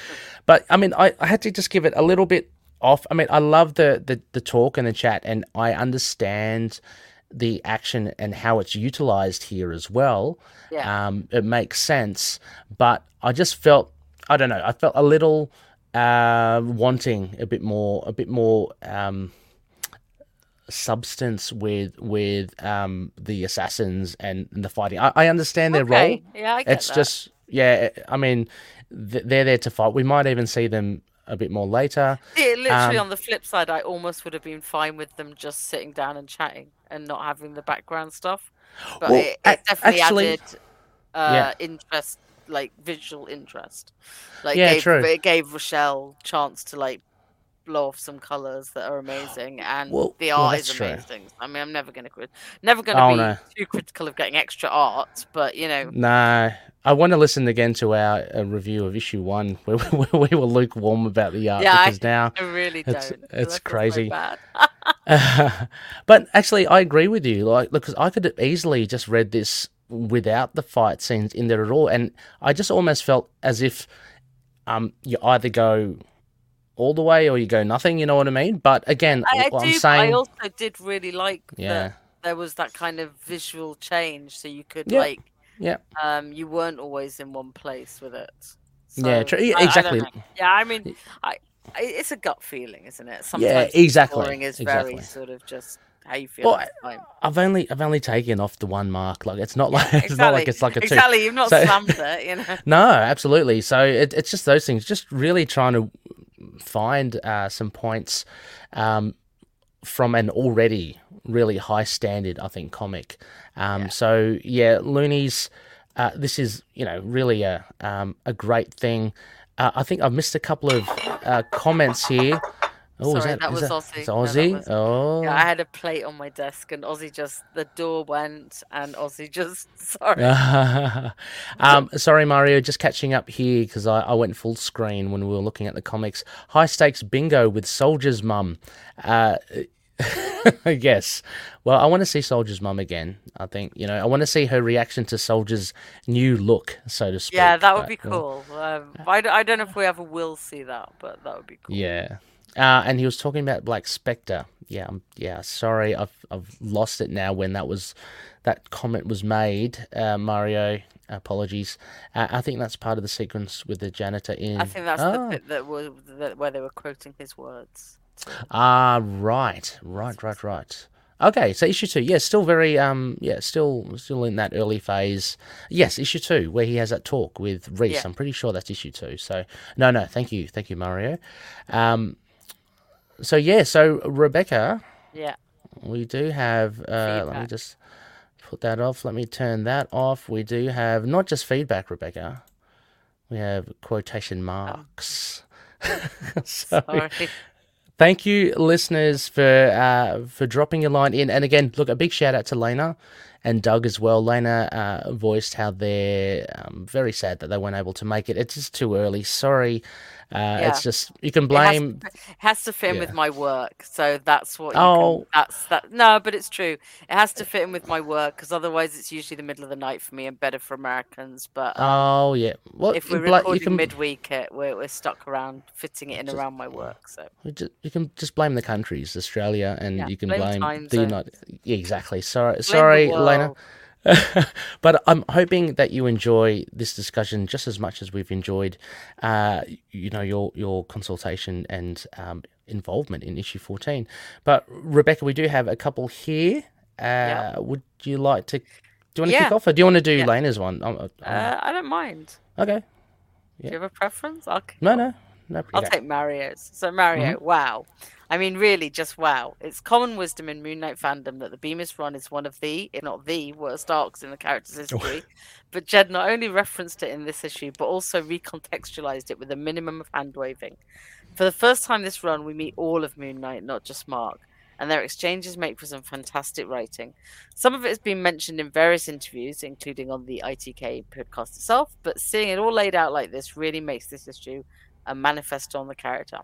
S3: but i mean I, I had to just give it a little bit off i mean i love the, the the talk and the chat and i understand the action and how it's utilized here as well
S4: Yeah.
S3: um it makes sense but i just felt i don't know i felt a little uh wanting a bit more a bit more um substance with with um the assassins and, and the fighting i, I understand their role.
S4: Yeah, I get
S3: it's
S4: that.
S3: just yeah i mean th- they're there to fight we might even see them a bit more later
S4: Yeah, literally
S3: um,
S4: on the flip side, I almost would have been fine with them just sitting down and chatting and not having the background stuff. But
S3: Well,
S4: it, it definitely
S3: actually-
S4: added uh,
S3: Yeah.
S4: interest, like visual interest. Like
S3: Yeah,
S4: gave,
S3: true.
S4: it gave Rachelle chance to like blow off some colors that are amazing, and
S3: Well-
S4: the art
S3: that's
S4: is
S3: true.
S4: amazing. I mean, I'm never gonna never gonna
S3: Oh,
S4: be
S3: no.
S4: too critical of getting extra art, but you know,
S3: no i want to listen again to our uh, review of issue one where, where we were lukewarm about the art
S4: Yeah, I-
S3: because now
S4: I really
S3: It's-
S4: don't.
S3: it's
S4: I so
S3: crazy. but actually, I agree with you. Like, because I could have easily just read this without the fight scenes in there at all, and I just almost felt as if um you either go all the way or you go nothing. You know what I mean? But again,
S4: I, I
S3: what
S4: do.
S3: I'm
S4: but
S3: saying,
S4: I also did really like
S3: yeah,
S4: that there was that kind of visual change, so you could
S3: Yeah,
S4: like,
S3: yeah.
S4: um, you weren't always in one place with it.
S3: Yeah,
S4: So.
S3: Yeah,
S4: I- I
S3: exactly.
S4: know. yeah, I mean, I, I, it's a gut feeling, isn't it? Sometimes
S3: Yeah, exactly,
S4: is
S3: exactly.
S4: very sort of just how you feel
S3: Well,
S4: at the time.
S3: I've only I've only taken off the one mark. Like it's not like
S4: Yeah,
S3: it's not like it's like a two.
S4: exactly. You've not
S3: So-
S4: slammed it, you know.
S3: No, absolutely. So it, it's just those things. Just really trying to find uh, some points um, from an already really high standard, I think, comic. Um, So yeah, Looney's. Uh, this is you know really a um, a great thing. Uh, I think I've missed a couple of uh, comments here. Oh,
S4: Sorry,
S3: that,
S4: was
S3: that-
S4: Aussie.
S3: it's
S4: No, that
S3: Aussie.
S4: was-
S3: oh,
S4: Yeah, I had a plate on my desk, and Aussie just the door went, and Aussie just sorry.
S3: um, sorry, Mario, just catching up here because I, I went full screen when we were looking at the comics. High stakes bingo with Soldier's Mum. Uh, yes. Well, I want to see Soldier's Mum again. I think, you know, I want to see her reaction to Soldier's new look, so to speak.
S4: Yeah, that would
S3: but,
S4: be cool. Um, I, d- I don't know if we ever will see that, but that would be cool.
S3: Yeah. Uh, and he was talking about Black Spectre. Yeah, um, yeah. Sorry, I've I've lost it now. When that was, that comment was made, uh, Mario. Apologies. Uh, I think that's part of the sequence with the janitor in.
S4: I think that's
S3: Ah.
S4: the bit that was that, where they were quoting his words.
S3: Ah, right, right, right, right. Okay, so issue two, yes, still very, um, yeah, still, still in that early phase. Yes, issue two, where he has that talk with Reese.
S4: Yeah.
S3: I'm pretty sure that's issue two. So, no, no, thank you, thank you, Mario. Um, so yeah, so Rebecca,
S4: Yeah.
S3: we do have. Uh, let me just put that off. Let me turn that off. We do have not just feedback, Rebecca. We have quotation marks. so,
S4: Sorry.
S3: thank you, listeners, for uh, for dropping your line in. And again, look, a big shout out to Lena and Doug as well. Lena uh, voiced how they're um, very sad that they weren't able to make it. It's just too early. Sorry. Uh, It's just you can
S4: It has,
S3: blame.
S4: to, it has to fit in
S3: Yeah.
S4: with my work, so that's what. You
S3: Oh.
S4: can, that's that. No, but it's true. It has to fit in with my work because otherwise, it's usually the middle of the night for me and better for Americans. But um,
S3: Oh yeah. Well,
S4: if we're recording
S3: you can
S4: midweek, it, we're we're stuck around fitting it in
S3: Just-
S4: around my work. So
S3: You ju- you can just blame the countries, Australia, and
S4: Yeah,
S3: you can
S4: blame
S3: blame, the. United. Yeah, exactly. Sorry,
S4: blame
S3: sorry, Lena.
S4: world.
S3: but I'm hoping that you enjoy this discussion just as much as we've enjoyed, uh, you know, your your consultation and um, involvement in issue 14. But Rebecca, we do have a couple here. Uh,
S4: Yeah.
S3: Would you like to? Do you want to
S4: Yeah.
S3: kick off, or do you want to do
S4: Yeah.
S3: Lena's one? Um, uh,
S4: Uh, I don't mind.
S3: okay.
S4: Do you have a preference? I'll kick
S3: No,
S4: off.
S3: no, no.
S4: I'll take Mario's. So Mario,
S3: Mm-hmm.
S4: wow. I mean, really, just wow. It's common wisdom in Moon Knight fandom that the Bemis run is one of the, if not the, worst arcs in the character's history. but Jed not only referenced it in this issue, but also recontextualized it with a minimum of hand waving. For the first time this run, we meet all of Moon Knight, not just Mark, and their exchanges make for some fantastic writing. Some of it has been mentioned in various interviews, including on the ITK podcast itself, but seeing it all laid out like this really makes this issue a manifesto on the character.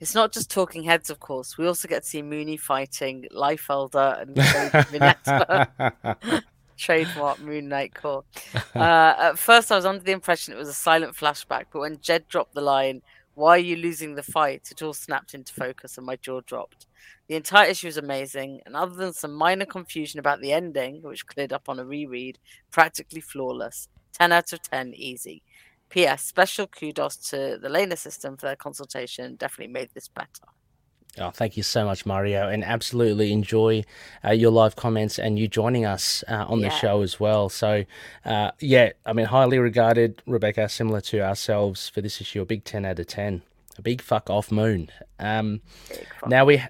S4: It's not just talking heads, of course. We also get to see Mooney fighting Liefeld and Code Vinetta, trademark Moon Knight core. Uh, at first, I was under the impression it was a silent flashback, but when Jed dropped the line, Why are you losing the fight? it all snapped into focus and my jaw dropped. The entire issue is amazing, and other than some minor confusion about the ending, which cleared up on a reread, practically flawless. 10 out of 10, easy. P.S. Special kudos to the Lena system for their consultation. Definitely made this better.
S3: Oh, thank you so much, Mario, and absolutely enjoy uh, your live comments and you joining us uh, on the show as well. So, uh, yeah, I mean, highly regarded, Rebecca, similar to ourselves for this issue, a big 10 out of 10. A big fuck off moon. Um,
S4: fuck.
S3: now we.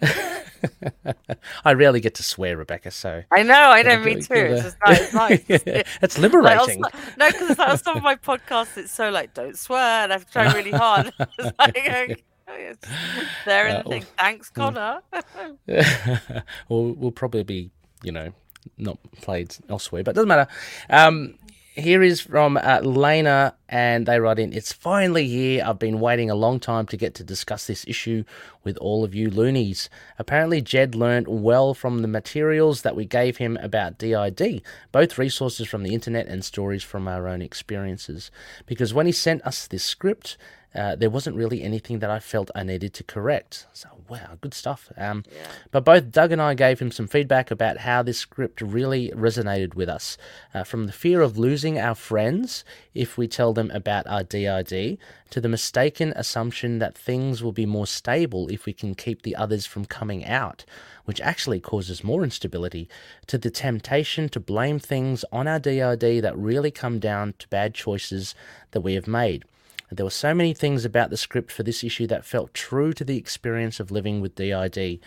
S3: I rarely get to swear, Rebecca, so.
S4: I know, I know, me too. It's just nice. It's nice. It's- Like,
S3: liberating.
S4: also- no, because like, on some of my podcasts, it's so like, don't swear, and I have tried really hard. it's like, okay, it's there in
S3: Uh,
S4: the. Thanks, Connor.
S3: we'll, we'll probably be, you know, not played elsewhere, but it doesn't matter. Um, here is from uh, Lena, and they write in It's finally here. I've been waiting a long time to get to discuss this issue with all of you loonies. Apparently, Jed learnt well from the materials that we gave him about DID, both resources from the internet and stories from our own experiences. Because when he sent us this script, uh, there wasn't really anything that I felt I needed to correct. So, wow, good stuff. Um, But both Doug and I gave him some feedback about how this script really resonated with us. Uh, from the fear of losing our friends if we tell them about our DID, to the mistaken assumption that things will be more stable if we can keep the others from coming out, which actually causes more instability, to the temptation to blame things on our DID that really come down to bad choices that we have made. There were so many things about the script for this issue that felt true to the experience of living with DID.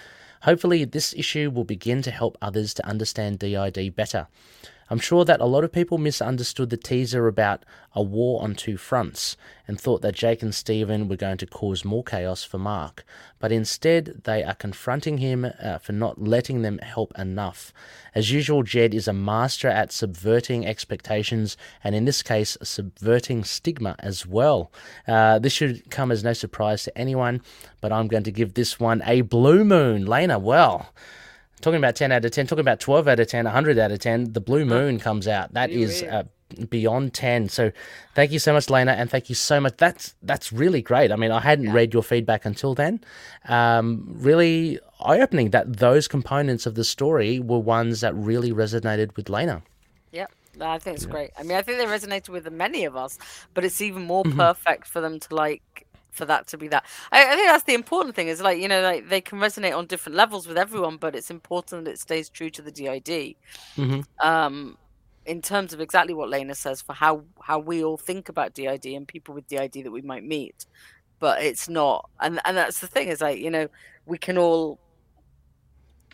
S3: Hopefully, this issue will begin to help others to understand DID better. I'm sure that a lot of people misunderstood the teaser about a war on two fronts and thought that Jake and Steven were going to cause more chaos for Mark, but instead they are confronting him uh, for not letting them help enough. As usual, Jed is a master at subverting expectations and, in this case, subverting stigma as well. Uh, this should come as no surprise to anyone, but I'm going to give this one a blue moon. Lena, well. Talking about 10 out of 10, talking about 12 out of 10, 100 out of 10, the blue moon comes out. That is uh, beyond 10. So thank you so much, Lena, and thank you so much. That's that's really great. I mean, I hadn't read your feedback until then. Um, really eye opening that those components of the story were ones that really resonated with Lena.
S4: Yep. No, I think it's great. I mean, I think they resonated with many of us, but it's even more
S3: Mm-hmm.
S4: perfect for them to like for that to be that. I, I think that's the important thing is like you know like they can resonate on different levels with everyone, but it's important that it stays true to the DID.
S3: Mhm.
S4: Um, in terms of exactly what Lena says for how how we all think about DID and people with DID that we might meet, but it's not, and and that's the thing is like you know we can all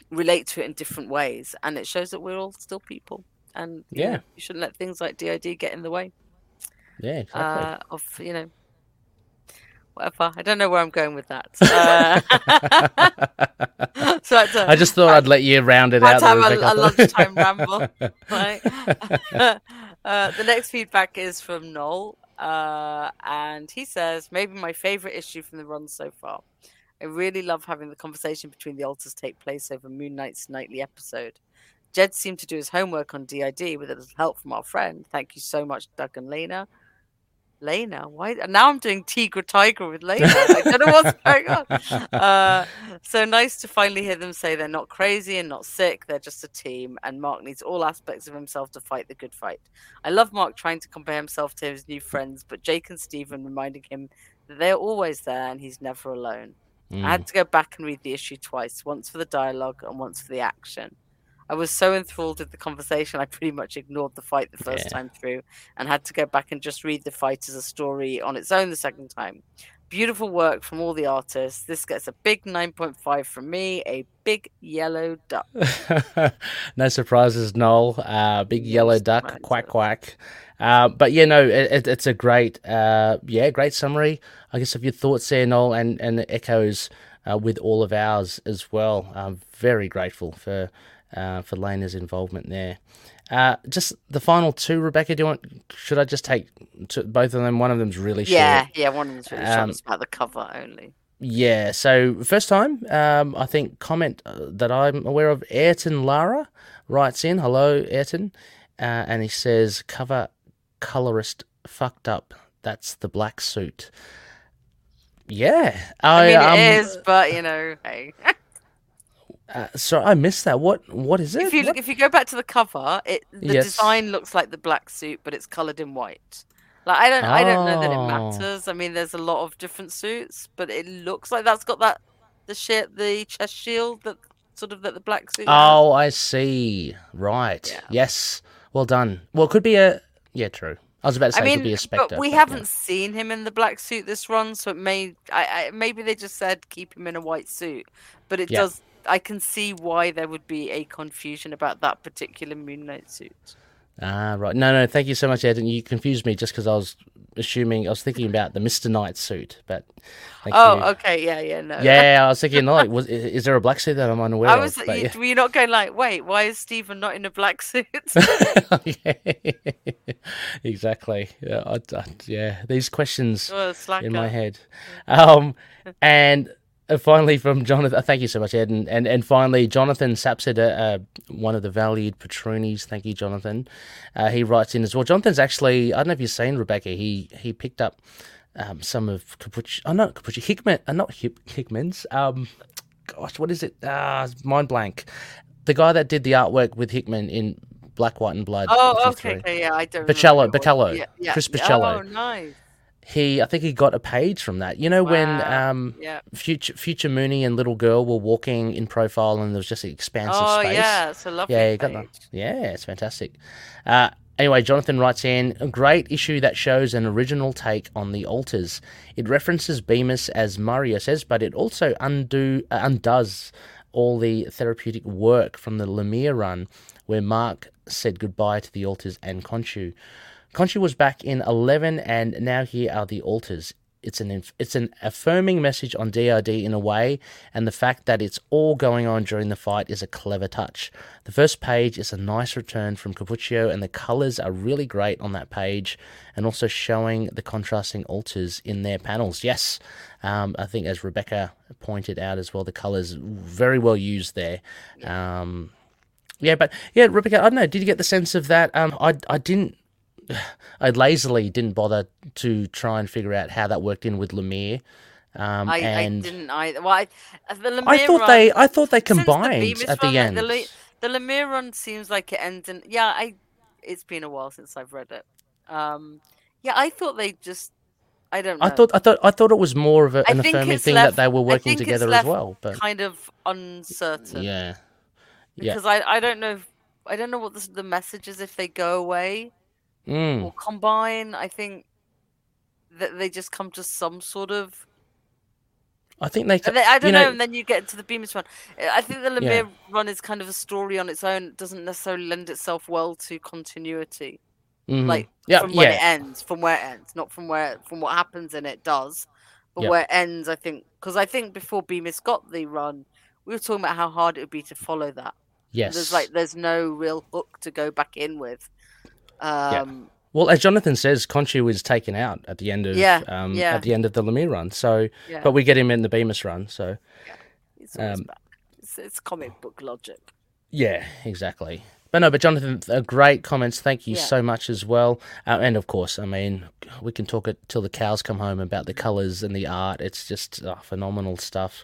S4: relate to it in different ways, and it shows that we're all still people, and you know,
S3: Yeah.
S4: you shouldn't let things like DID get in the way
S3: Yeah, exactly.
S4: uh, of you know whatever. I don't know where I'm going with that. Uh, so I,
S3: I just thought I'd let you round it out.
S4: have a, a lunchtime ramble. Right. uh, the next feedback is from Noel, uh, and he says maybe my favorite issue from the run so far. I really love having the conversation between the alters take place over Moon Knight's nightly episode. Jed seemed to do his homework on DID with a little help from our friend. Thank you so much, Doug and Lena. Lena, why? Now I'm doing Tigra Tiger with Lena. I don't know what's going on. Uh, so nice to finally hear them say they're not crazy and not sick. They're just a team, and Mark needs all aspects of himself to fight the good fight. I love Mark trying to compare himself to his new friends, but Jake and Stephen reminding him that they're always there and he's never alone. I
S3: Mm.
S4: had to go back and read the issue twice, once for the dialogue and once for the action. I was so enthralled with the conversation, I pretty much ignored the fight the first
S3: Yeah.
S4: time through and had to go back and just read the fight as a story on its own the second time. Beautiful work from all the artists. This gets a big 9.5 from me, a big yellow duck.
S3: no surprises, Noel. Uh, big yellow duck, quack quack. Uh, but yeah, no, it, it, it's a great, uh, yeah, great summary. I guess of your thoughts there, Noel, and and it echoes uh, with all of ours as well. I'm very grateful for uh, for Lena's involvement there. Uh, just the final two, Rebecca. Do you want? Should I just take to both of them? One of them's really short.
S4: Yeah, yeah, one of them's really short.
S3: Um,
S4: It's about the cover only.
S3: Yeah, so first time, um, I think comment uh, that I'm aware of, Ayrton Lara writes in, hello Ayrton, uh, and he says, cover colorist fucked up, that's the black suit. Yeah,
S4: I
S3: I,
S4: mean,
S3: um,
S4: it is, but you know, hey.
S3: Uh, so I missed that. What? What is it?
S4: if you
S3: What-
S4: if you go back to the cover, it the
S3: Yes.
S4: design looks like the black suit, but it's coloured in white. Like I don't I don't know that it
S3: Oh.
S4: matters. I mean, there's a lot of different suits, but it looks like that's got that the shit the chest shield that sort of that the black suit. has.
S3: Oh, I see. Right.
S4: Yeah.
S3: Yes. Well done. Well, it could be a. Yeah, true. I was about to say
S4: I
S3: it could be a spectre.
S4: but we
S3: yeah.
S4: haven't seen him in the black suit this run, so it may I, I maybe they just said keep him in a white suit, but it
S3: Yeah.
S4: does. I can see why there would be a confusion about that particular Moon Knight suit.
S3: Ah, right. No, no. Thank you so much, Ed. And you confused me just because I was assuming I was thinking about the Mister Knight suit, but
S4: Oh,
S3: you.
S4: okay, yeah, yeah, no.
S3: Yeah, I was thinking like, was is there a black suit that I'm unaware
S4: I was.
S3: of? But
S4: you,
S3: yeah.
S4: Were you not going like, wait, why is Stephen not in a black suit?
S3: yeah. exactly. Yeah, I, I- yeah, these questions
S4: oh,
S3: in my head. Um, and uh, finally from Jonathan, thank you so much, Ed. And, and, and finally, Jonathan Sapsid, uh, uh, one of the valued patroonies. Thank you, Jonathan. Uh, he writes in as well. Jonathan's actually, I don't know if you've seen Rebecca, he, he picked up um, some of Capucci, oh, not Capucci, Hickman, uh, not Hick, Hickman's. Um, gosh, what is it? Ah, mind blank. The guy that did the artwork with Hickman in Black, White, and Blood.
S4: Oh, okay, okay, yeah, I don't.
S3: Bachalo,
S4: remember who it was.
S3: Bachalo,
S4: Yeah, yeah,
S3: Chris
S4: yeah. Oh, nice.
S3: He, I think he got a page from that. You know when um,
S4: Yeah.
S3: future future Mooney and little girl were walking in profile, and there was just an expansive
S4: Oh,
S3: space.
S4: yeah, it's a lovely
S3: yeah, got that. Yeah, it's fantastic. Uh, anyway, Jonathan writes in a great issue that shows an original take on the alters. It references Bemis as Mario says, but it also undo uh, undoes all the therapeutic work from the Lemire run, where Mark said goodbye to the alters and Khonshu. Khonshu was back in 11, and now here are the alters. It's an inf- it's an affirming message on DID in a way, and the fact that it's all going on during the fight is a clever touch. The first page is a nice return from Cappuccio, and the colors are really great on that page, and also showing the contrasting alters in their panels. Yes, um, I think as Rebecca pointed out as well, the colors very well used there. Um, yeah, but yeah, Rebecca, I don't know. Did you get the sense of that? Um, I I didn't. I lazily didn't bother to try and figure out how that worked in with Lemire. Um,
S4: I, I didn't either. Well, I, uh, the Lemire
S3: I thought
S4: run,
S3: they, I thought they
S4: since the
S3: combined at the
S4: run,
S3: end.
S4: The, Le- the Lemire run seems like it ends in. Yeah, I. It's been a while since I've read it. Um, yeah, I thought they just. I don't know.
S3: I thought, I thought, I thought it was more of a,
S4: I
S3: an affirming thing
S4: left-
S3: that they were working together as well. But
S4: kind of uncertain.
S3: yeah, yeah.
S4: Because I, I don't know. If, I don't know what the, the message is if they go away
S3: Mm.
S4: or combine. I think that they just come to some sort of
S3: I think they.
S4: And I don't know,
S3: know,
S4: and then you get into the Bemis run. I think the Lemire run is kind of a story on its own. It doesn't necessarily lend itself well to continuity.
S3: mhm.
S4: Like
S3: yeah,
S4: from when
S3: yeah,
S4: it ends, from where it ends, not from where from what happens in it does, but
S3: Yep.
S4: where it ends. I think because I think before Bemis got the run, we were talking about how hard it would be to follow that.
S3: yes.
S4: There's like there's no real hook to go back in with. Um,
S3: well, as Jonathan says, Khonshu is taken out at the end of
S4: Yeah,
S3: um,
S4: yeah.
S3: at the end of the Lemire run. So,
S4: yeah,
S3: but we get him in the Bemis run. So,
S4: it's
S3: um.
S4: It's, it's comic book logic.
S3: Yeah, exactly. But no, but Jonathan, uh, great comments. Thank you
S4: Yeah.
S3: so much as well. Uh, and of course, I mean, we can talk it till the cows come home about the colours and the art. It's just oh, phenomenal stuff.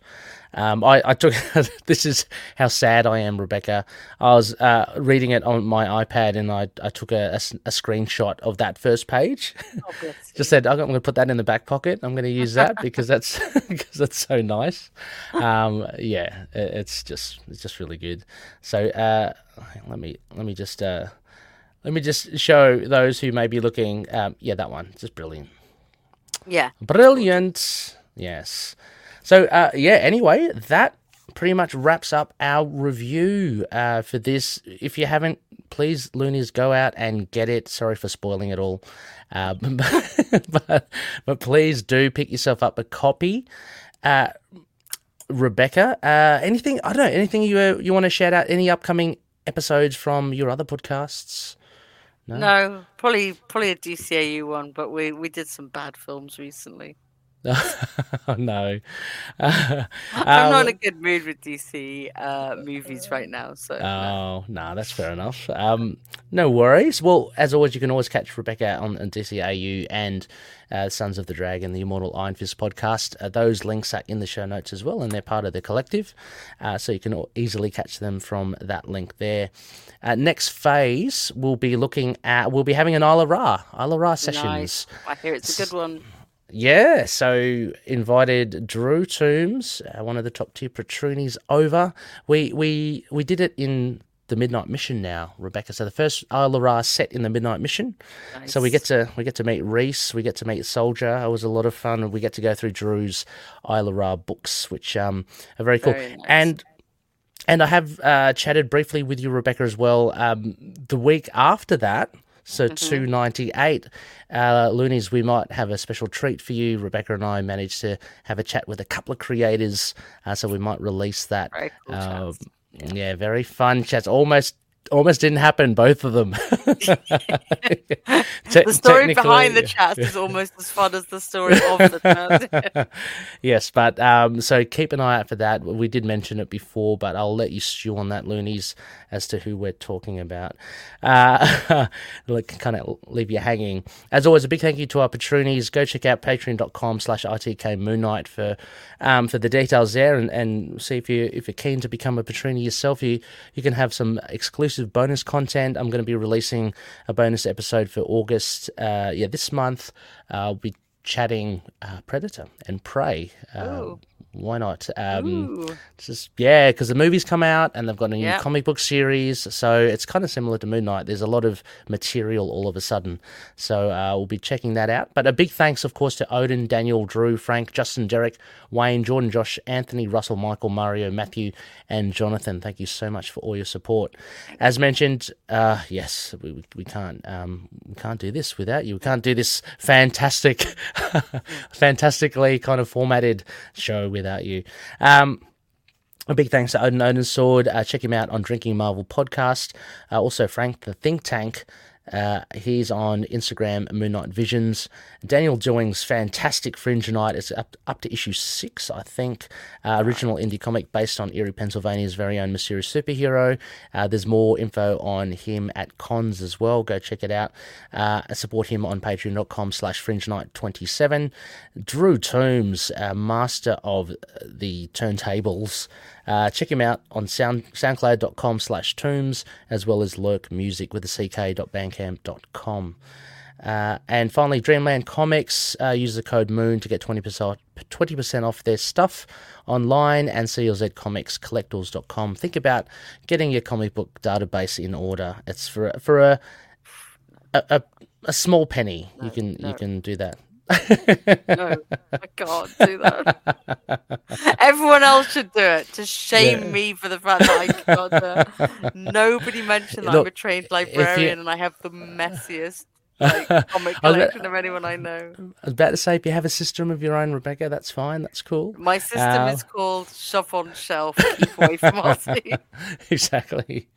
S3: Um, I, I took this is how sad I am, Rebecca. I was uh, reading it on my iPad and I, I took a a screenshot of that first page.
S4: Oh.
S3: Just said I'm going to put that in the back pocket. I'm going to use that because that's because that's so nice. Um, yeah, i- it's just it's just really good. So uh, let me let me just uh, let me just show those who may be looking. Um, yeah, that one, just brilliant,
S4: yeah.
S3: brilliant. Yes. So uh, yeah. Anyway, that pretty much wraps up our review uh, for this. If you haven't, please, Loonies, go out and get it. Sorry for spoiling it all. Uh, but, but please do pick yourself up a copy. Uh, Rebecca, uh, anything, I don't know, anything you, uh, you want to shout out? Any upcoming episodes from your other podcasts? No?
S4: No, probably probably a DCAU one, but we we did some bad films recently.
S3: Oh, no. Uh,
S4: I'm not in a good mood with DC uh, movies right now, so no.
S3: Oh, no, that's fair enough. Um, no worries. Well, as always, you can always catch Rebecca on, on DCAU and uh, Sons of the Dragon, the Immortal Iron Fist podcast. Uh, those links are in the show notes as well, and they're part of the collective. Uh, so you can easily catch them from that link there. Uh, next phase, we'll be looking at, we'll be having an Isla Ra, Isla Ra sessions.
S4: nice. I hear it's a good one.
S3: Yeah, so invited Drew Toombs, uh, one of the top tier patroonies, over. We we we did it in the Midnight Mission now, Rebecca. So the first Isla Ra set in the Midnight Mission. So we get to we get to meet Reese, we get to meet Soldier. It was a lot of fun, and we get to go through Drew's Isla Ra books, which um are very cool.
S4: Very nice.
S3: And and I have uh, chatted briefly with you, Rebecca, as well. Um, the week after that, so
S4: Mm-hmm.
S3: 298, uh, Loonies, we might have a special treat for you. Rebecca and I managed to have a chat with a couple of creators, uh, so we might release that.
S4: Very cool
S3: Uh,
S4: chats.
S3: yeah. very fun chats. Almost. Almost didn't happen, both of them.
S4: the story behind the chat is almost as fun as the story of the chat.
S3: yes, but um, so keep an eye out for that. We did mention it before, but I'll let you stew on that, Loonies, as to who we're talking about. Uh, kind of leave you hanging. As always, a big thank you to our patroonies. Go check out patreon.com slash ITK Moon Knight for um, for the details there and, and see if you if you're keen to become a patroonie yourself. You you can have some exclusive bonus content. I'm going to be releasing a bonus episode for August. Uh, yeah, this month uh, I'll be chatting uh, Predator and Prey.
S4: Ooh.
S3: Why not? Um, just yeah, because the movies come out and they've got a new
S4: Yeah.
S3: comic book series, so it's kind of similar to Moon Knight. There's a lot of material all of a sudden, so uh, we'll be checking that out. But a big thanks, of course, to Odin, Daniel, Drew, Frank, Justin, Derek, Wayne, Jordan, Josh, Anthony, Russell, Michael, Mario, Matthew, and Jonathan. Thank you so much for all your support. As mentioned, uh, yes, we, we- we can't um, we can't do this without you. We can't do this fantastic, fantastically kind of formatted show without you. Um, a big thanks to Odin Odin Sword. Uh, check him out on Drinking Marvel podcast. Uh, also, Frank the Think Tank. Uh, he's on Instagram, Moon Knight Visions. Daniel Doing's fantastic Fringe Night. It's up, up to issue six, I think. Uh, original indie comic based on Erie, Pennsylvania's very own mysterious superhero. Uh, there's more info on him at cons as well. Go check it out. Uh, support him on patreon.com slash fringe night 27. Drew Toombs, uh, master of the turntables. Uh, check him out on sound, soundcloud.com slash tombs as well as lurk music with the ck.bandcamp.com. Uh, and finally, Dreamland Comics. Uh, use the code MOON to get 20% off, 20% off their stuff online and clzcomicscollectors.com. Think about getting your comic book database in order. It's for, for a, a, a, a small penny. you can you can do that.
S4: No, I can't do that. Everyone else should do it to shame
S3: Yeah.
S4: me for the fact that I can't do it. Nobody mentioned that I'm a trained
S3: if you-
S4: librarian and I have the messiest like, comic
S3: I was about-
S4: collection of anyone I know.
S3: I was about to say, if you have a system of your own, Rebecca, that's fine. That's cool.
S4: My system
S3: Uh,
S4: is called shove on shelf, keep away from
S3: exactly.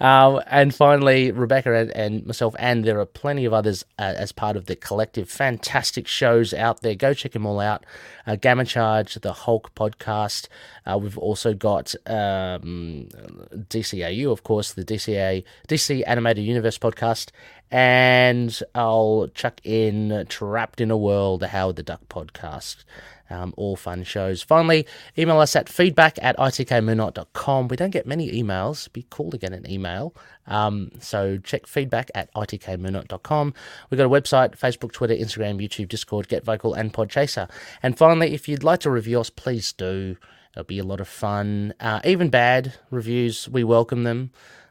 S3: Um, and finally, Rebecca and, and myself, and there are plenty of others uh, as part of the collective. Fantastic shows out there. Go check them all out. Uh, Gamma Charge, the Hulk podcast. Uh, we've also got um, DCAU, of course, the DCA DC Animated Universe podcast. And I'll chuck in Trapped in a World, the Howard the Duck podcast. Um, all fun shows. Finally, email us at feedback at itkmoonnight.com. We don't get many emails. Be cool to get an email. Um, so check feedback at itkmoonnight.com. We've got a website, Facebook, Twitter, Instagram, YouTube, Discord, Get Vocal, and Podchaser. And finally, if you'd like to review us, please do. It'll be a lot of fun. Uh, even bad reviews, we welcome them.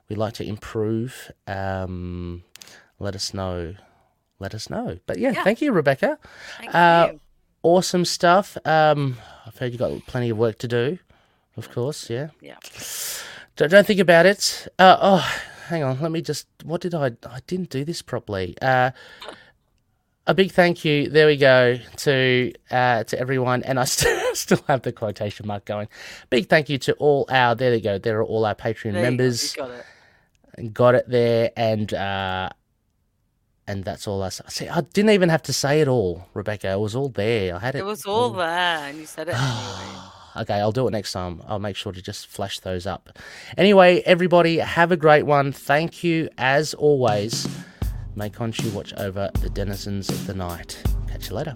S3: We like to improve. Um, let us know. Let us know. But yeah,
S4: Yeah.
S3: thank you, Rebecca
S4: Thank
S3: Uh,
S4: you.
S3: awesome stuff. Um, I've heard you've got plenty of work to do, of course. Yeah.
S4: Yeah.
S3: Don't, don't think about it. Uh, oh, hang on. Let me just. What did I? I didn't do this properly. Uh, a big thank you. There we go to uh, to everyone, and I still still have the quotation mark going. Big thank you to all our. There they go. There are all our Patreon
S4: There go,
S3: members
S4: got it.
S3: got it there and uh and that's all I s- see. I didn't even have to say it all, Rebecca. It was all there. I had it.
S4: It was all there, and you said it anyway.
S3: okay, I'll do it next time. I'll make sure to just flash those up. Anyway, everybody, have a great one. Thank you as always. May Khonshu watch over the denizens of the night. Catch you later.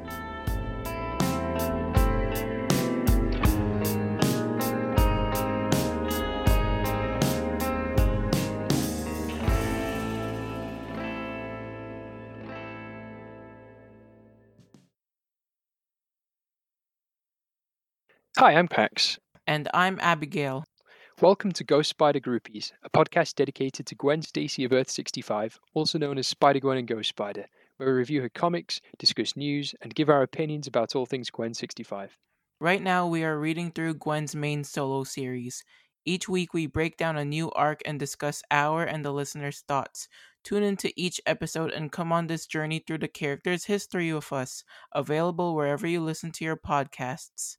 S5: Hi, I'm Pax.
S6: And I'm Abigail.
S5: Welcome to Ghost Spider Groupies, a podcast dedicated to Gwen Stacy of Earth 65, also known as Spider Gwen and Ghost Spider, where we review her comics, discuss news, and give our opinions about all things Gwen 65.
S6: Right now, we are reading through Gwen's main solo series. Each week, we break down a new arc and discuss our and the listener's thoughts. Tune into each episode and come on this journey through the character's history with us, available wherever you listen to your podcasts.